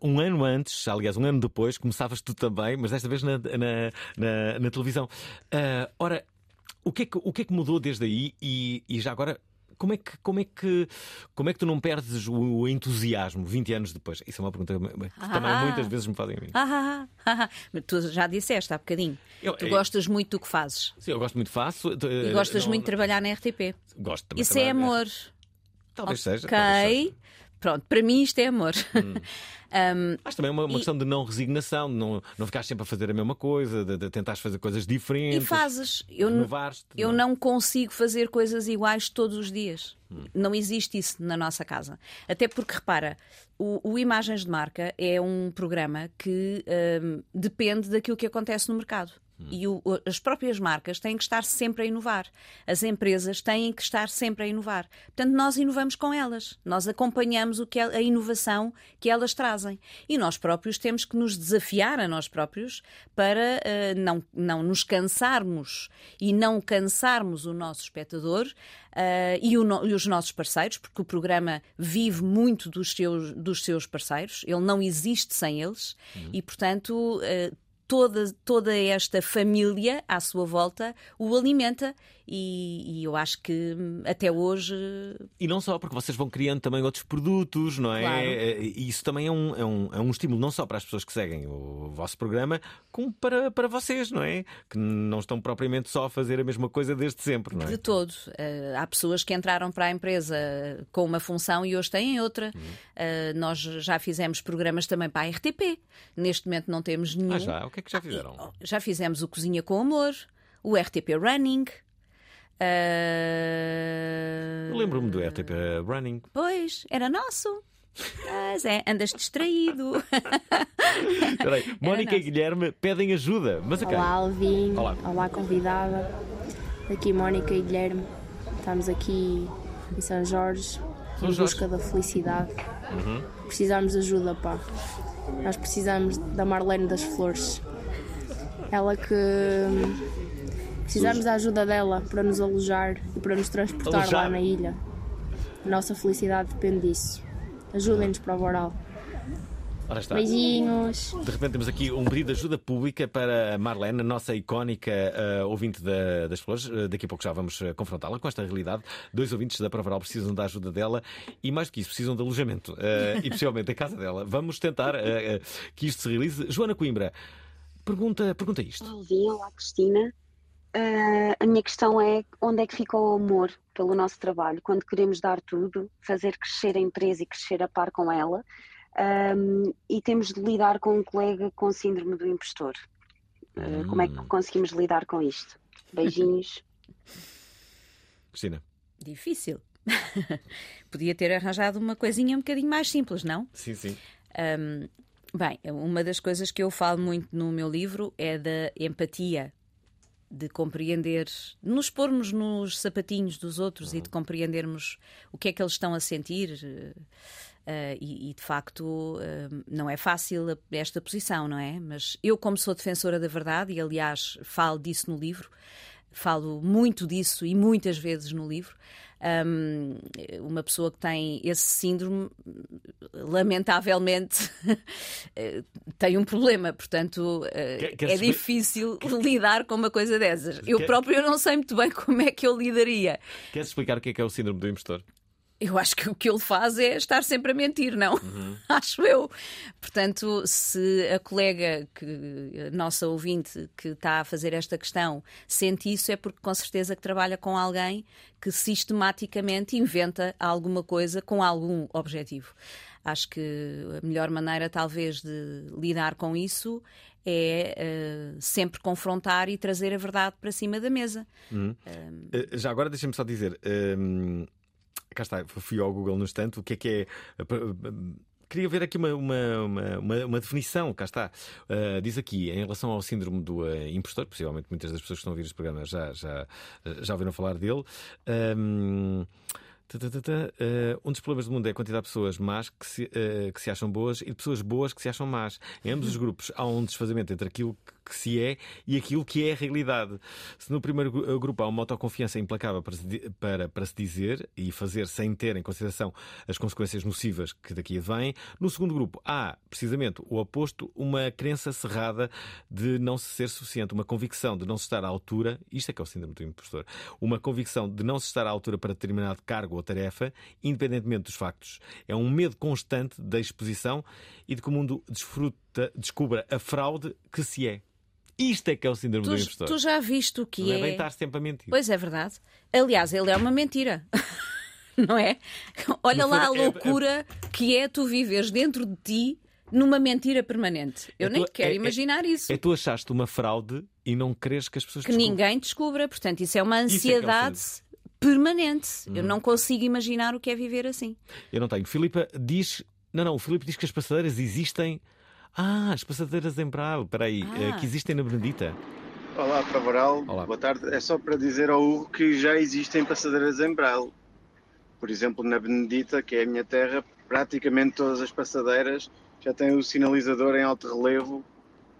um ano antes, aliás, um ano depois, começavas tu também, mas desta vez na, na, na, na televisão. Uh, ora, o que, é que, o que é que mudou desde aí e, e já agora como é que, como é que, como é que tu não perdes o entusiasmo 20 anos depois? Isso é uma pergunta que ah, também muitas vezes me fazem a mim. Ah, ah, Mas tu já disseste há bocadinho. Eu, tu eu, gostas muito do que fazes. Sim, eu gosto muito, faço. E eh, gostas não, muito de trabalhar na RTP. Gosto também. Isso é amor. Talvez seja. Ok. Talvez seja. Pronto, para mim isto é amor. Hum. Um, Mas também é uma, uma e... questão de não resignação, de não, não ficar sempre a fazer a mesma coisa, de, de tentar fazer coisas diferentes. E fazes. Eu, eu não. não consigo fazer coisas iguais todos os dias. Hum. Não existe isso na nossa casa. Até porque, repara, o, o Imagens de Marca é um programa que um, depende daquilo que acontece no mercado. E o, as próprias marcas têm que estar sempre a inovar. As empresas têm que estar sempre a inovar. Portanto, nós inovamos com elas. Nós acompanhamos o que é, a inovação que elas trazem. E nós próprios temos que nos desafiar a nós próprios para uh, não, não nos cansarmos e não cansarmos o nosso espectador Uh, e, o, e, os nossos parceiros, porque o programa vive muito dos seus, dos seus parceiros, ele não existe sem eles uhum. e, portanto, uh, toda, toda esta família à sua volta o alimenta e, e, eu acho que hum, até hoje. E não só, porque vocês vão criando também outros produtos, não é? Claro. É, e isso também é um, é, um, é um estímulo não só para as pessoas que seguem o vosso programa, como para, para vocês, não é? Que não estão propriamente só a fazer a mesma coisa desde sempre, não é? De todo. Uh, há pessoas que entraram para a empresa com uma função e hoje têm outra. Uh, nós já fizemos programas também para a RTP. Neste momento não temos nenhum. Ah, já? O que é que já fizeram? Ah, já fizemos o Cozinha com Amor, o RTP Running. Uh... Lembro-me do RTP Running. Pois, era nosso. Mas é, andas distraído. Peraí, Mónica e Guilherme pedem ajuda. Mas Olá, Alvin. Olá. Olá, convidada. Aqui Mónica e Guilherme. Estamos aqui em São Jorge, São em busca da felicidade. Uhum. Precisamos de ajuda, pá. Nós precisamos da Marlene das Flores. Ela que Precisamos da ajuda dela para nos alojar e para nos transportar alojar. lá na ilha. A nossa felicidade depende disso. Ajudem-nos para o oral. Ora está. Beijinhos. De repente temos aqui um pedido de ajuda pública para Marlene, a nossa icónica uh, ouvinte da, das flores. Uh, daqui a pouco já vamos uh, confrontá-la com esta realidade. Dois ouvintes da Provaral precisam da ajuda dela e, mais do que isso, precisam de alojamento e possivelmente a casa dela. Vamos tentar que isto se realize. Joana Coimbra, pergunta, pergunta isto. Olá Cristina. Uh, a minha questão é onde é que fica o amor pelo nosso trabalho, quando queremos dar tudo, fazer crescer a empresa e crescer a par com ela, um, e temos de lidar com um colega com síndrome do impostor. Uh, hum. Como é que hum. conseguimos lidar com isto? Beijinhos. Cristina. Difícil. Podia ter arranjado uma coisinha um bocadinho mais simples, não? Sim, sim. Um, bem, uma das coisas que eu falo muito no meu livro é da empatia de compreender, de nos pormos nos sapatinhos dos outros uhum. e de compreendermos o que é que eles estão a sentir. Uh, e, e, de facto uh, não é fácil esta posição, não é? Mas eu, como sou defensora da verdade, e aliás falo disso no livro, falo muito disso e muitas vezes no livro, um, uma pessoa que tem esse síndrome, lamentavelmente, tem um problema. Portanto, quer, quer é difícil quer... lidar com uma coisa dessas. Eu próprio não sei muito bem como é que eu lidaria. Queres explicar o que é, que é o síndrome do impostor? Eu acho que o que ele faz é estar sempre a mentir, não? Uhum. acho eu. Portanto, se a colega, que, a nossa ouvinte, que está a fazer esta questão, sente isso, é porque com certeza que trabalha com alguém que sistematicamente inventa alguma coisa com algum objetivo. Acho que a melhor maneira, talvez, de lidar com isso é uh, sempre confrontar e trazer a verdade para cima da mesa. Uhum. Um... Já agora deixa-me só dizer. Um cá está, fui ao Google no instante, o que é que é. Eh, queria ver aqui uma, uma, uma, uma definição, cá está. Uh, diz aqui, em relação ao síndrome do uh, impostor, possivelmente muitas das pessoas que estão a ouvir este programa já, já, já ouviram falar dele. Um, Uh, um dos problemas do mundo é a quantidade de pessoas más que se, uh, que se acham boas e de pessoas boas que se acham más. Em ambos os grupos há um desfazamento entre aquilo que se é e aquilo que é a realidade. Se no primeiro grupo há uma autoconfiança implacável para se, para, para se dizer e fazer sem ter em consideração as consequências nocivas que daqui advêm, no segundo grupo há precisamente o oposto, uma crença cerrada de não se ser suficiente, uma convicção de não se estar à altura, isto é que é o síndrome do impostor, uma convicção de não se estar à altura para determinado cargo tarefa, independentemente dos factos. É um medo constante da exposição e de que o mundo desfruta, descubra a fraude que se é. Isto é que é o síndrome tu, do impostor. Tu já viste o que não é. é bem estar sempre a mentir. Pois é verdade. Aliás, ele é uma mentira. não é? Olha lá a loucura que é tu viveres dentro de ti numa mentira permanente. Eu é nem tu, quero é, imaginar é, isso. É tu achaste uma fraude e não queres que as pessoas Que descubram. ninguém descubra. Portanto, isso é uma ansiedade permanente. Hum. Eu não consigo imaginar o que é viver assim. Eu não tenho. Filipa diz. Não, não, o Filipe diz que as passadeiras existem. Ah, as passadeiras em Braille, espera aí, ah. que existem na Benedita. Olá, Favoral. Olá. Boa tarde. É só para dizer ao Hugo que já existem passadeiras em Braille. Por exemplo, na Benedita, que é a minha terra, praticamente todas as passadeiras já têm o sinalizador em alto relevo,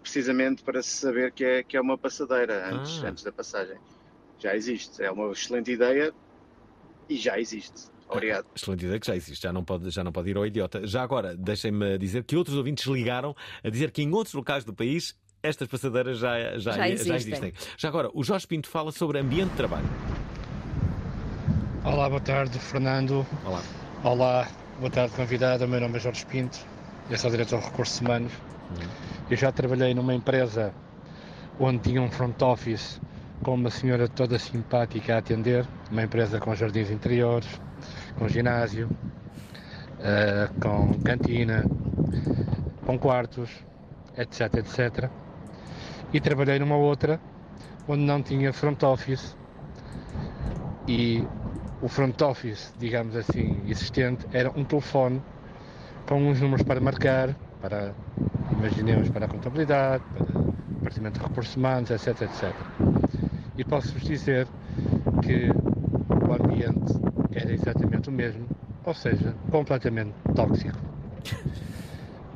precisamente para se saber que é, que é uma passadeira antes, ah. antes da passagem. Já existe. É uma excelente ideia e já existe. Obrigado. Excelente ideia que já existe, já não pode, já não pode ir ao idiota. Já agora, deixem-me dizer que outros ouvintes ligaram a dizer que em outros locais do país estas passadeiras já, já, já, existem. já existem. Já agora, o Jorge Pinto fala sobre ambiente de trabalho. Olá, boa tarde, Fernando. Olá. Olá, boa tarde, convidada. O meu nome é Jorge Pinto, eu sou diretor de recursos humanos. Uhum. Eu já trabalhei numa empresa onde tinha um front office com uma senhora toda simpática a atender, uma empresa com jardins interiores, com ginásio, uh, com cantina, com quartos, etc, etc. E trabalhei numa outra onde não tinha front office e o front office, digamos assim, existente era um telefone com uns números para marcar, para, imaginemos, para a contabilidade, para o departamento de recursos humanos, etc, etc. E posso-vos dizer que o ambiente era exatamente o mesmo, ou seja, completamente tóxico.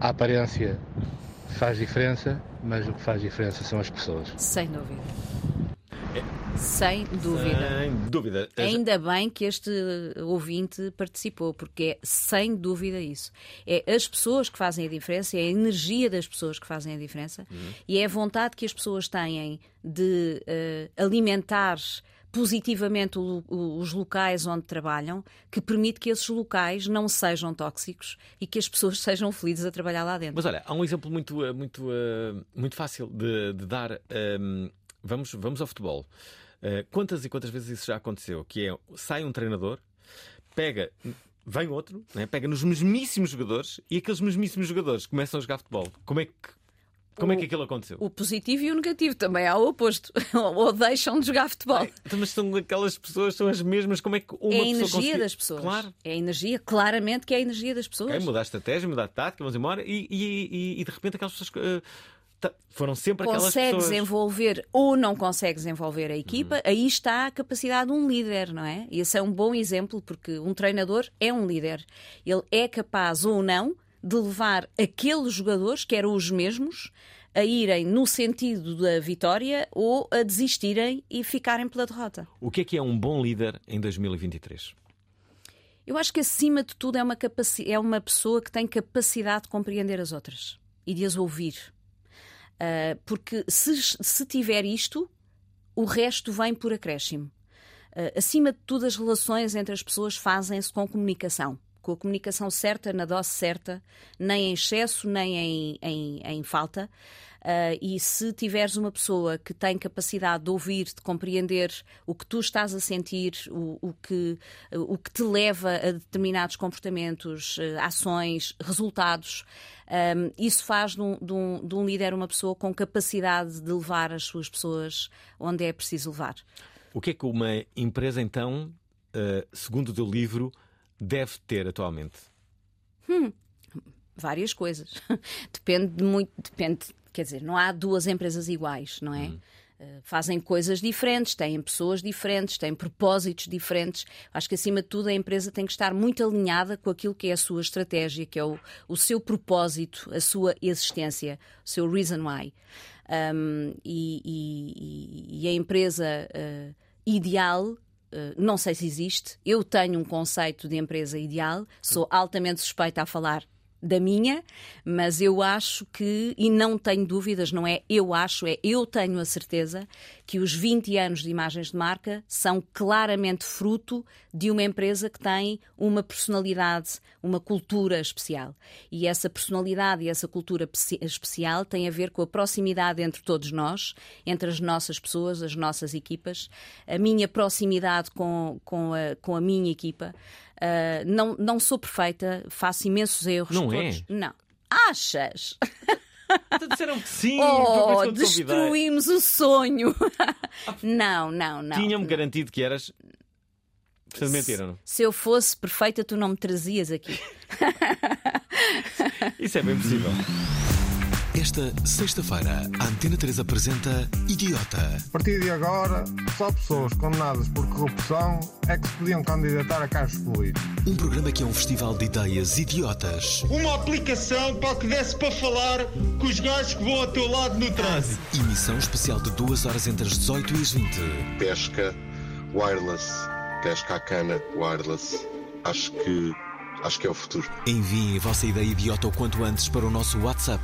A aparência faz diferença, mas o que faz diferença são as pessoas. Sem dúvida. Sem dúvida. Sem dúvida. Ainda bem que este ouvinte participou, porque é sem dúvida isso. É as pessoas que fazem a diferença, é a energia das pessoas que fazem a diferença uhum. e é a vontade que as pessoas têm de uh, alimentar positivamente o, o, os locais onde trabalham, que permite que esses locais não sejam tóxicos e que as pessoas sejam felizes a trabalhar lá dentro. Mas olha, há um exemplo muito, eh, muito, uh, muito fácil de, de dar. Um, ehm, vamos, vamos ao futebol. Uh, quantas e quantas vezes isso já aconteceu? Que é, sai um treinador, pega vem outro, né? pega nos mesmíssimos jogadores e aqueles mesmíssimos jogadores começam a jogar futebol. Como é que como é que aquilo aconteceu? O positivo e o negativo também há o oposto. Ou deixam de jogar futebol. Ai, então, mas são aquelas pessoas, são as mesmas. Como é que uma É a energia conseguir... das pessoas. Claro. É a energia, claramente que é a energia das pessoas. Okay, mudar a estratégia, mudar a tática, vamos embora e, e, e, e de repente aquelas pessoas. Uh, foram sempre aquelas consegues pessoas. envolver ou não consegues envolver a equipa, uhum. aí está a capacidade de um líder, não é? E esse é um bom exemplo, porque um treinador é um líder. Ele é capaz ou não de levar aqueles jogadores, que eram os mesmos, a irem no sentido da vitória ou a desistirem e ficarem pela derrota. O que é que é um bom líder em 2023? Eu acho que acima de tudo é uma, é uma pessoa que tem capacidade de compreender as outras e de as ouvir. Uh, porque se, se tiver isto, o resto vem por acréscimo. Uh, acima de tudo, as relações entre as pessoas fazem-se com comunicação com a comunicação certa, na dose certa, nem em excesso, nem em, em, em falta. Uh, e se tiveres uma pessoa que tem capacidade de ouvir, de compreender o que tu estás a sentir, o, o que, o que te leva a determinados comportamentos, uh, ações, resultados, um, isso faz de um, de, um, de um líder uma pessoa com capacidade de levar as suas pessoas onde é preciso levar. O que é que uma empresa, então, uh, segundo o teu livro, deve ter atualmente? Hum, várias coisas. depende de muito. Depende, quer dizer, não há duas empresas iguais, não é? Hum. Uh, fazem coisas diferentes, têm pessoas diferentes, têm propósitos diferentes. Acho que, acima de tudo, a empresa tem que estar muito alinhada com aquilo que é a sua estratégia, que é o, o seu propósito, a sua existência, o seu reason why. Um, e, e, e, a empresa uh, ideal não sei se existe. Eu tenho um conceito de empresa ideal, sou altamente suspeita a falar da minha, mas eu acho que, e não tenho dúvidas, não é eu acho, é eu tenho a certeza que os 20 anos de imagens de marca são claramente fruto de uma empresa que tem uma personalidade, uma cultura especial. E essa personalidade e essa cultura especial tem a ver com a proximidade entre todos nós, entre as nossas pessoas, as nossas equipas, a minha proximidade com, com, a, com a minha equipa. Uh, não, não sou perfeita, faço imensos erros. Não todos. é? Não. Achas? Disseram que sim. Oh, destruímos o sonho. não, não, não. Tinham-me garantido que eras. Portanto, mentiram. Se, se eu fosse perfeita, tu não me trazias aqui. Isso é bem possível. Esta sexta-feira, a Antena 3 apresenta Idiota. A partir de agora, só pessoas condenadas por corrupção é que se podiam candidatar a cargos políticos. Um programa que é um festival de ideias idiotas. Uma aplicação para que desse para falar com os gajos que vão ao teu lado no trânsito. Emissão especial de duas horas entre as 18 e as 20. Pesca wireless. Pesca à cana wireless. Acho que Acho que é o futuro. Enviem a vossa ideia idiota o quanto antes para o nosso WhatsApp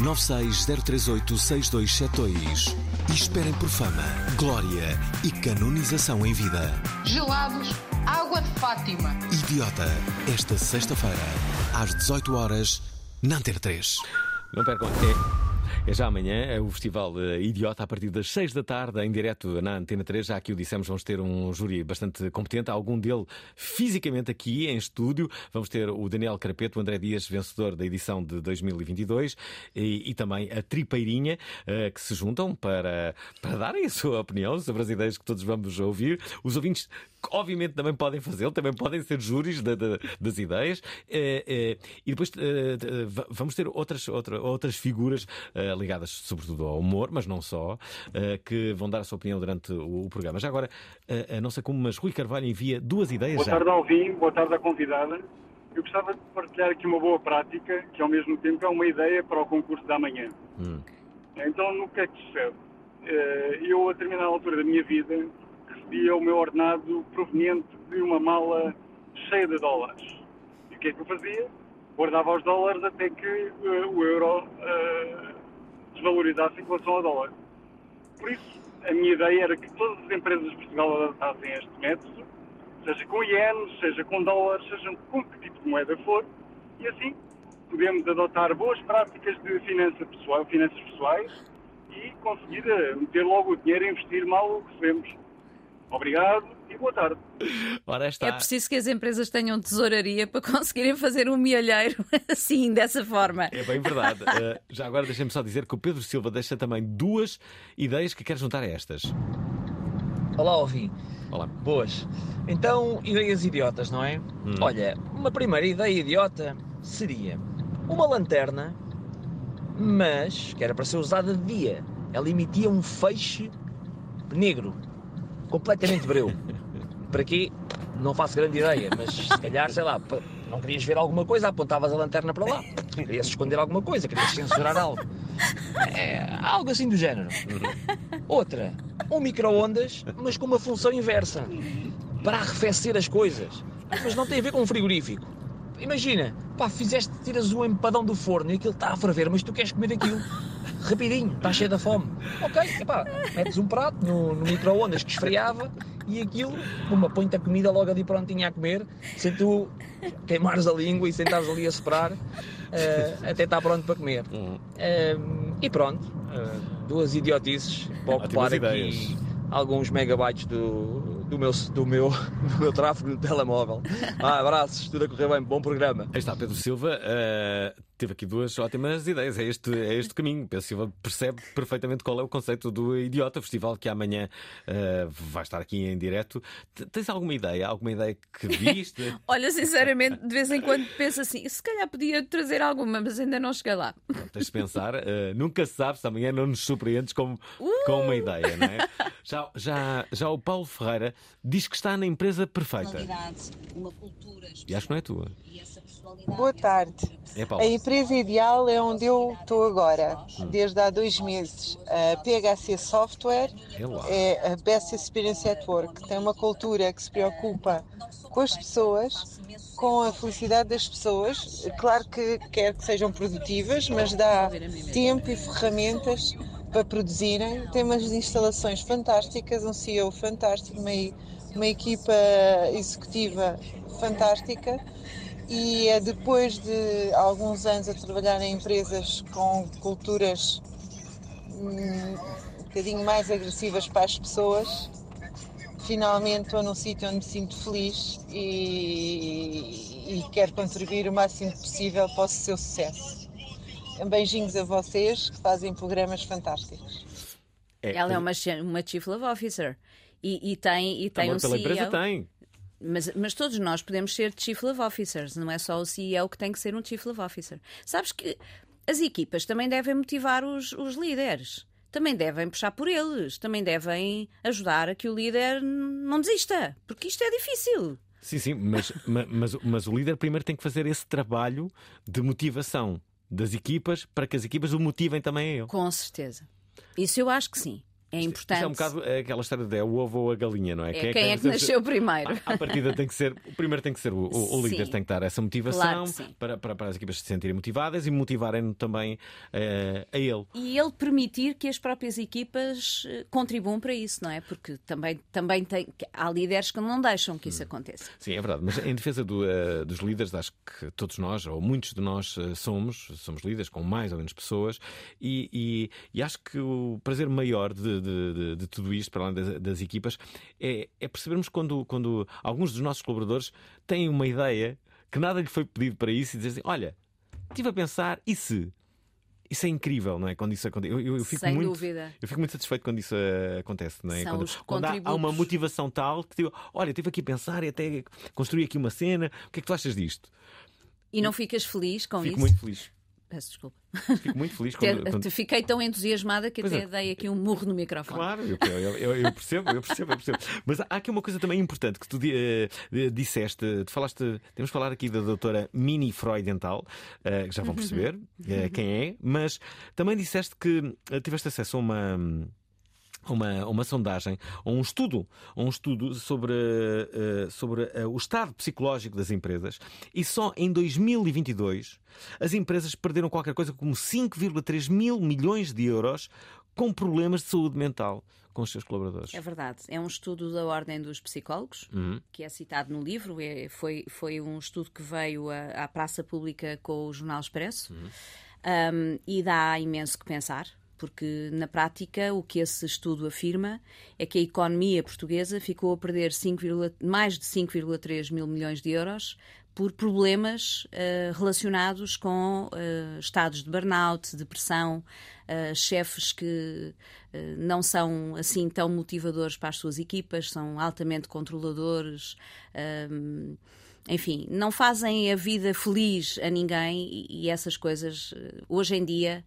960386272 e esperem por fama, glória e canonização em vida. Gelados, água de Fátima. Idiota, esta sexta-feira, às 18 horas, na Antena 3. Não percam, é é já amanhã, é o Festival uh, Idiota, a partir das 6 da tarde, em direto na Antena 3. Já aqui o dissemos, vamos ter um júri bastante competente, algum dele fisicamente aqui em estúdio. Vamos ter o Daniel Carapeto, o André Dias, vencedor da edição de 2022, e, e também a Tripeirinha, uh, que se juntam para, para darem a sua opinião sobre as ideias que todos vamos ouvir. Os ouvintes obviamente também podem fazê-lo, também podem ser júris das ideias. Eh, eh, e depois eh, vamos ter outras, outra, outras figuras ligadas sobretudo ao humor, mas não só, que vão dar a sua opinião durante o, programa. Já agora, não sei como, mas Rui Carvalho envia duas ideias. Boa já. tarde, Alvin, boa tarde à convidada. Eu gostava de partilhar aqui uma boa prática, que ao mesmo tempo é uma ideia para o concurso da manhã. Hum. Então, no que é que sucede? Eu, a determinada altura da minha vida, recebia o meu ordenado proveniente de uma mala cheia de dólares. E o que é que eu fazia? Guardava os dólares até que uh, o euro uh, desvalorizasse em relação ao dólar. Por isso, a minha ideia era que todas as empresas de Portugal adotassem este método, seja com ienes, seja com dólares, seja com que tipo de moeda for, e assim podemos adotar boas práticas de finança pessoal, finanças pessoais e conseguir eh, meter logo o dinheiro e investir mal o que recebemos. Obrigado e boa tarde. Ora está. É preciso que as empresas tenham tesouraria para conseguirem fazer um mielheiro assim, dessa forma. É bem verdade. uh, já agora deixem-me só dizer que o Pedro Silva deixa também duas ideias que quer juntar a estas. Olá, Alvin. Olá. Boas. Então, ideias idiotas, não é? Hum. Olha, uma primeira ideia idiota seria uma lanterna, mas que era para ser usada de dia. Ela emitia um feixe negro completamente breu. Para quê? Não faço grande ideia, mas se calhar, sei lá, não querias ver alguma coisa, apontavas a lanterna para lá. Querias esconder alguma coisa, querias censurar algo. É, algo assim do género. Outra, um micro-ondas, mas com uma função inversa. Para arrefecer as coisas. Mas não tem a ver com um frigorífico. Imagina, pá, fizeste, tiras o empadão do forno e aquilo está a ferver, mas tu queres comer aquilo rapidinho, está cheio da fome. Ok, epá, metes um prato no, no micro-ondas que esfriava e aquilo, uma põe-te a comida logo ali prontinha a comer, sem tu queimares a língua e sentares ali a soprar, uh, até está pronto para comer. Uh, e pronto, uh, duas idiotices para ocupar aqui alguns megabytes do, do, meu, do, meu, do meu tráfego no telemóvel. Ah, abraços, tudo a correr bem, bom programa. Aí está Pedro Silva. Uh, teve aqui duas ótimas ideias. É este, é este caminho. Penso Silva percebe perfeitamente qual é o conceito do Idiota Festival que amanhã uh, vai estar aqui em direto. Tens alguma ideia? Alguma ideia que viste? Olha, sinceramente, de vez em quando penso assim, se calhar podia trazer alguma, mas ainda não cheguei lá. Tens de pensar, uh, nunca se sabe se amanhã não nos surpreendes com, uh! com uma ideia, não é? Já, já, já o Paulo Ferreira diz que está na empresa perfeita. Uma cultura e acho que não é tua. Boa tarde. É, a empresa ideal é onde eu estou agora, hum. desde há dois meses. A PHC Software é a Best Experience at Work. Tem uma cultura que se preocupa com as pessoas, com a felicidade das pessoas. Claro que quer que sejam produtivas, mas dá tempo e ferramentas para produzirem. Tem umas instalações fantásticas, um CEO fantástico, uma, uma equipa executiva fantástica e é depois de alguns anos a trabalhar em empresas com culturas hum, um bocadinho mais agressivas para as pessoas, finalmente estou num sítio onde me sinto feliz e, e quero contribuir o máximo possível para o seu sucesso. Beijinhos a vocês que fazem programas fantásticos. É, Ela é uma, uma Chief Love Officer e, e tem, e tem um pela CEO. empresa tem. Mas, mas, todos nós podemos ser Chief Love Officers, não é só o CEO que tem que ser um Chief Love Officer. Sabes que as equipas também devem motivar os, os líderes. Também devem puxar por eles, também devem ajudar a que o líder não desista, porque isto é difícil. Sim, sim, mas, mas, mas o líder primeiro tem que fazer esse trabalho de motivação das equipas para que as equipas o motivem também a ele. Com certeza. Isso eu acho que sim. É importante. Isso é um bocado aquela história de é o ovo ou a galinha, não é? é quem, é, quem é que nasceu primeiro? A, partida tem que ser. O primeiro tem que ser o, o, líder, tem que dar essa motivação claro para, para, para, as equipas se sentirem motivadas e motivarem também uh, a ele. E ele permitir que as próprias equipas eh, contribuam para isso, não é? Porque também, também tem, há líderes que não deixam que isso hum. aconteça. Sim, é verdade. Mas em defesa do, uh, dos líderes, acho que todos nós, ou muitos de nós, uh, somos, somos líderes com mais ou menos pessoas, e, e, e acho que o prazer maior de, de, de, de tudo isto, para além das, das equipas, é, é, percebermos quando, quando alguns dos nossos colaboradores têm uma ideia que nada lhe foi pedido para isso e dizem assim: Olha, estive a pensar, e se? Isso é incrível, não é? Quando isso acontece. Eu, eu, eu fico Sem muito, dúvida. Eu fico muito satisfeito quando isso acontece, não é? São quando, quando há, há, uma motivação tal que digo, olha, estive aqui a pensar e até construí aqui uma cena. O que é que tu achas disto? E não ficas feliz com fico isso? Fico muito feliz. Peço desculpa. Fico muito feliz quando, quando... Fiquei tão entusiasmada que pois até é. dei aqui um murro no microfone. Claro, eu, eu, eu, percebo, eu percebo, eu percebo. Mas há aqui uma coisa também importante que tu uh, disseste, tu falaste, temos de falar aqui da doutora Mini Freudenthal, uh, que já vão perceber uh, quem é, mas também disseste que tiveste acesso a uma uma, uma sondagem, ou um estudo, um estudo sobre, uh, sobre uh, o estado psicológico das empresas e só em 2022 as empresas perderam qualquer coisa como 5,3 mil milhões de euros com problemas de saúde mental com os seus colaboradores. É verdade. É um estudo da Ordem dos Psicólogos, uhum. que é citado no livro. É, foi, foi um estudo que veio à, à praça pública com o Jornal Expresso uhum. um, e dá imenso que pensar porque na prática o que esse estudo afirma é que a economia portuguesa ficou a perder 5, mais de 5,3 mil milhões de euros por problemas uh, relacionados com uh, estados de burnout, depressão, uh, chefes que não são assim tão motivadores para as suas equipas, são altamente controladores. enfim, não fazem a vida feliz a ninguém e, e essas coisas, hoje em dia,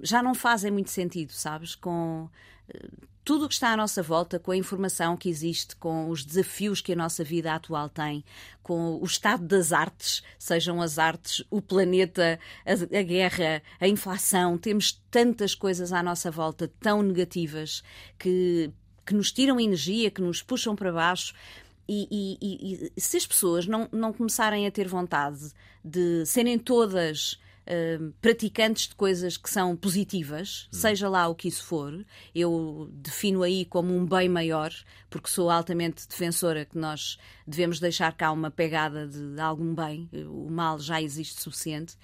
já não fazem muito sentido, sabes? Com uh, tudo o que está à nossa volta, com a informação que existe, com os desafios que a nossa vida atual tem, com o estado das artes, sejam as artes, o planeta, a, a guerra, a inflação, temos tantas coisas à nossa volta tão negativas que, que nos tiram energia, que nos puxam para baixo. E, e, e, se as pessoas não, não começarem a ter vontade de serem todas uh, praticantes de coisas que são positivas, hum. seja lá o que isso for. Eu defino aí como um bem maior, porque sou altamente defensora que nós devemos deixar cá uma pegada de algum bem. O mal já existe suficiente.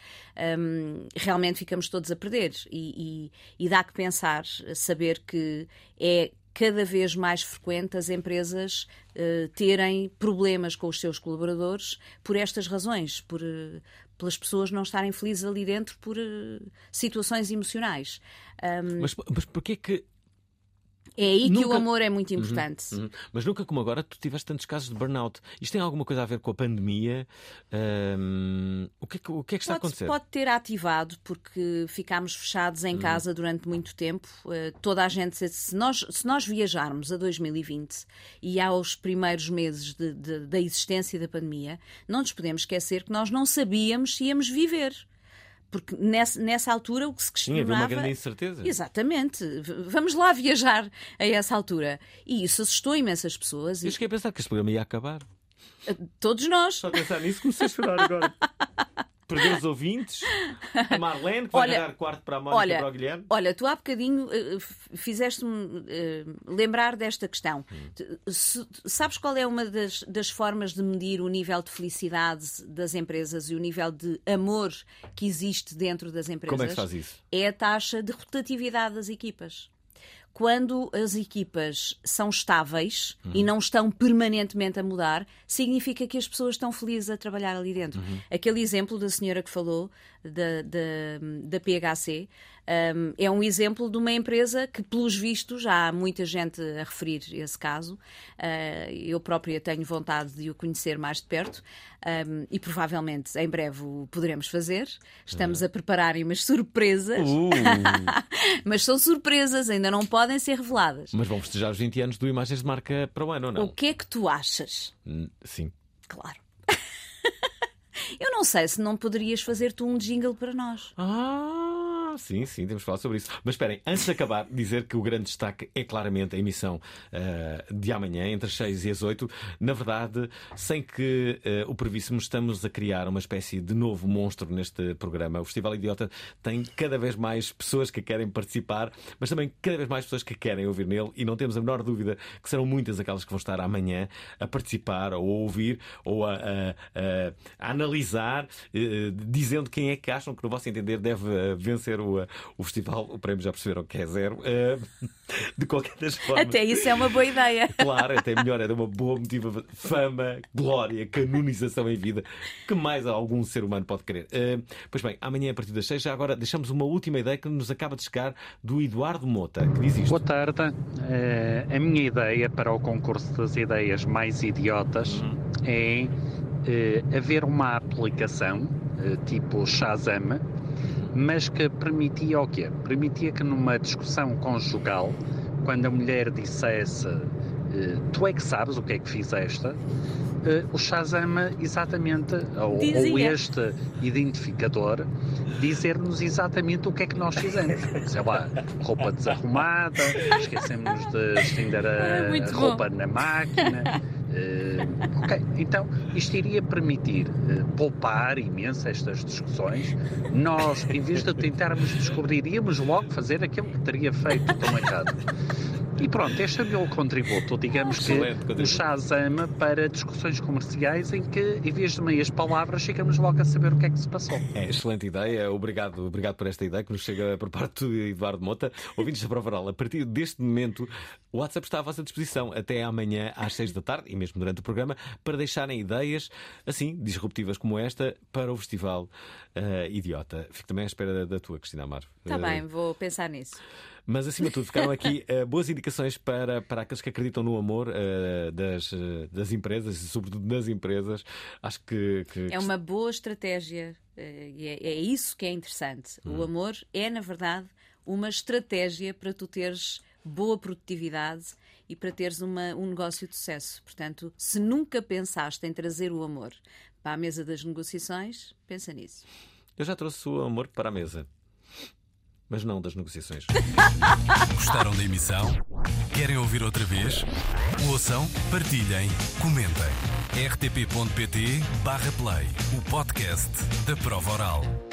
Um, realmente ficamos todos a perder. E, e, e dá que pensar, saber que é cada vez mais frequente as empresas uh, terem problemas com os seus colaboradores por estas razões, por, pelas pessoas não estarem felizes ali dentro por uh, situações emocionais. Um, mas, mas porquê que é aí nunca... que o amor é muito uhum, importante. Uhum, uhum. Mas nunca como agora tu tiveste tantos casos de burnout. Isto tem alguma coisa a ver com a pandemia? Um... O, que é que, o que é que está pode, a acontecer? Pode ter ativado, porque ficámos fechados em uhum. casa durante muito tempo. Uh, toda a gente, se nós, se nós viajarmos a 2020 e aos primeiros meses de, de, da existência da pandemia, não nos podemos esquecer que nós não sabíamos se íamos viver porque nessa, nessa altura o que se questionava... Sim, havia uma grande incerteza. Exatamente. Vamos lá viajar a essa altura. E isso assustou imensas pessoas. Eu cheguei a pensar que este programa ia acabar. Todos nós. Só pensar nisso comecei a chorar agora. Perdeu os ouvintes, a Marlene, que vai olha, dar quarto para a Mónica olha, para o Guilherme. Olha, tu há bocadinho uh, fizeste-me uh, lembrar desta questão. Hum. Se, sabes qual é uma das, das, formas de medir o nível de felicidade das empresas e o nível de amor que existe dentro das empresas? Como é que faz isso? É a taxa de rotatividade das equipas quando as equipas são estáveis uhum. e não estão permanentemente a mudar, significa que as pessoas estão felizes a trabalhar ali dentro. Uhum. Aquele exemplo da senhora que falou da, da, da PHC um, é um exemplo de uma empresa que, pelos vistos, já há muita gente a referir esse caso. Uh, eu própria tenho vontade de o conhecer mais de perto um, e provavelmente em breve o poderemos fazer. Estamos a preparar umas surpresas, uh. mas são surpresas, ainda não podem ser reveladas. Mas vão festejar os 20 anos do Imagens de Marca para o ano, ou não? O que é que tu achas? Sim. Claro. Eu não sei se não poderias fazer tu um jingle para nós. Ah! Sim, sim, temos que falar sobre isso. Mas esperem, antes de acabar, dizer que o grande destaque é claramente a emissão uh, de amanhã, entre as 6 e as 8. Na verdade, sem que uh, o prevíssemos, estamos a criar uma espécie de novo monstro neste programa. O Festival Idiota tem cada vez mais pessoas que querem participar, mas também cada vez mais pessoas que querem ouvir nele e não temos a menor dúvida que serão muitas aquelas que vão estar amanhã a participar ou a ouvir ou a, a, a, a analisar, uh, dizendo quem é que acham que, no vosso entender, deve vencer o, o festival, o prémio já perceberam que é zero. Uh, de qualquer das formas. Até isso é uma boa ideia. Claro, até melhor, é uma boa motiva, fama, glória, canonização em vida, que mais algum ser humano pode querer. Uh, pois bem, amanhã a partir das 6, já agora deixamos uma última ideia que nos acaba de chegar do Eduardo Mota, que diz isto. Boa tarde. Uh, a minha ideia para o concurso das ideias mais idiotas hum. é haver uma aplicação tipo Shazam mas que permitia o quê? Permitia que numa discussão conjugal, quando a mulher dissesse eh, tu é que sabes o que é que fizeste, eh, o Shazam exatamente, ou, ou, este identificador, dizer-nos exatamente o que é que nós fizemos. Sei lá, roupa desarrumada, esquecemos de estender a, roupa na máquina. Ok, então isto iria permitir uh, poupar imenso estas discussões. Nós, em vez de tentarmos descobrir, íamos logo fazer aquilo que teria feito tão errado. E pronto, este é o meu contributo, digamos que o Shazam para discussões comerciais em que, em vez de meias palavras, chegamos logo a saber o que é que se passou. É, excelente ideia, obrigado, obrigado por esta ideia que nos chega por parte do Eduardo Mota. Ouvintes da Prova Oral, a partir deste momento, o WhatsApp está à vossa disposição até amanhã às seis da tarde e mesmo durante o programa para deixarem ideias, assim, disruptivas como esta, para o Festival uh, Idiota. Fico também à espera da, da tua, Cristina Amar. Está uh, bem, vou pensar nisso. Mas acima de tudo, ficaram aqui uh, boas indicações para, para aqueles que acreditam no amor uh, das, uh, das empresas e, sobretudo, das empresas. Acho que. que... É uma boa estratégia e é, é, isso que é interessante. Hum. O amor é, na verdade, uma estratégia para tu teres boa produtividade e para teres uma, um negócio de sucesso. Portanto, se nunca pensaste em trazer o amor para a mesa das negociações, pensa nisso. Eu já trouxe o amor para a mesa mas não das negociações. Gostaram da emissão? Querem ouvir outra vez? Ouçam, partilhem, comentem. rtp.pt/play o podcast da prova oral.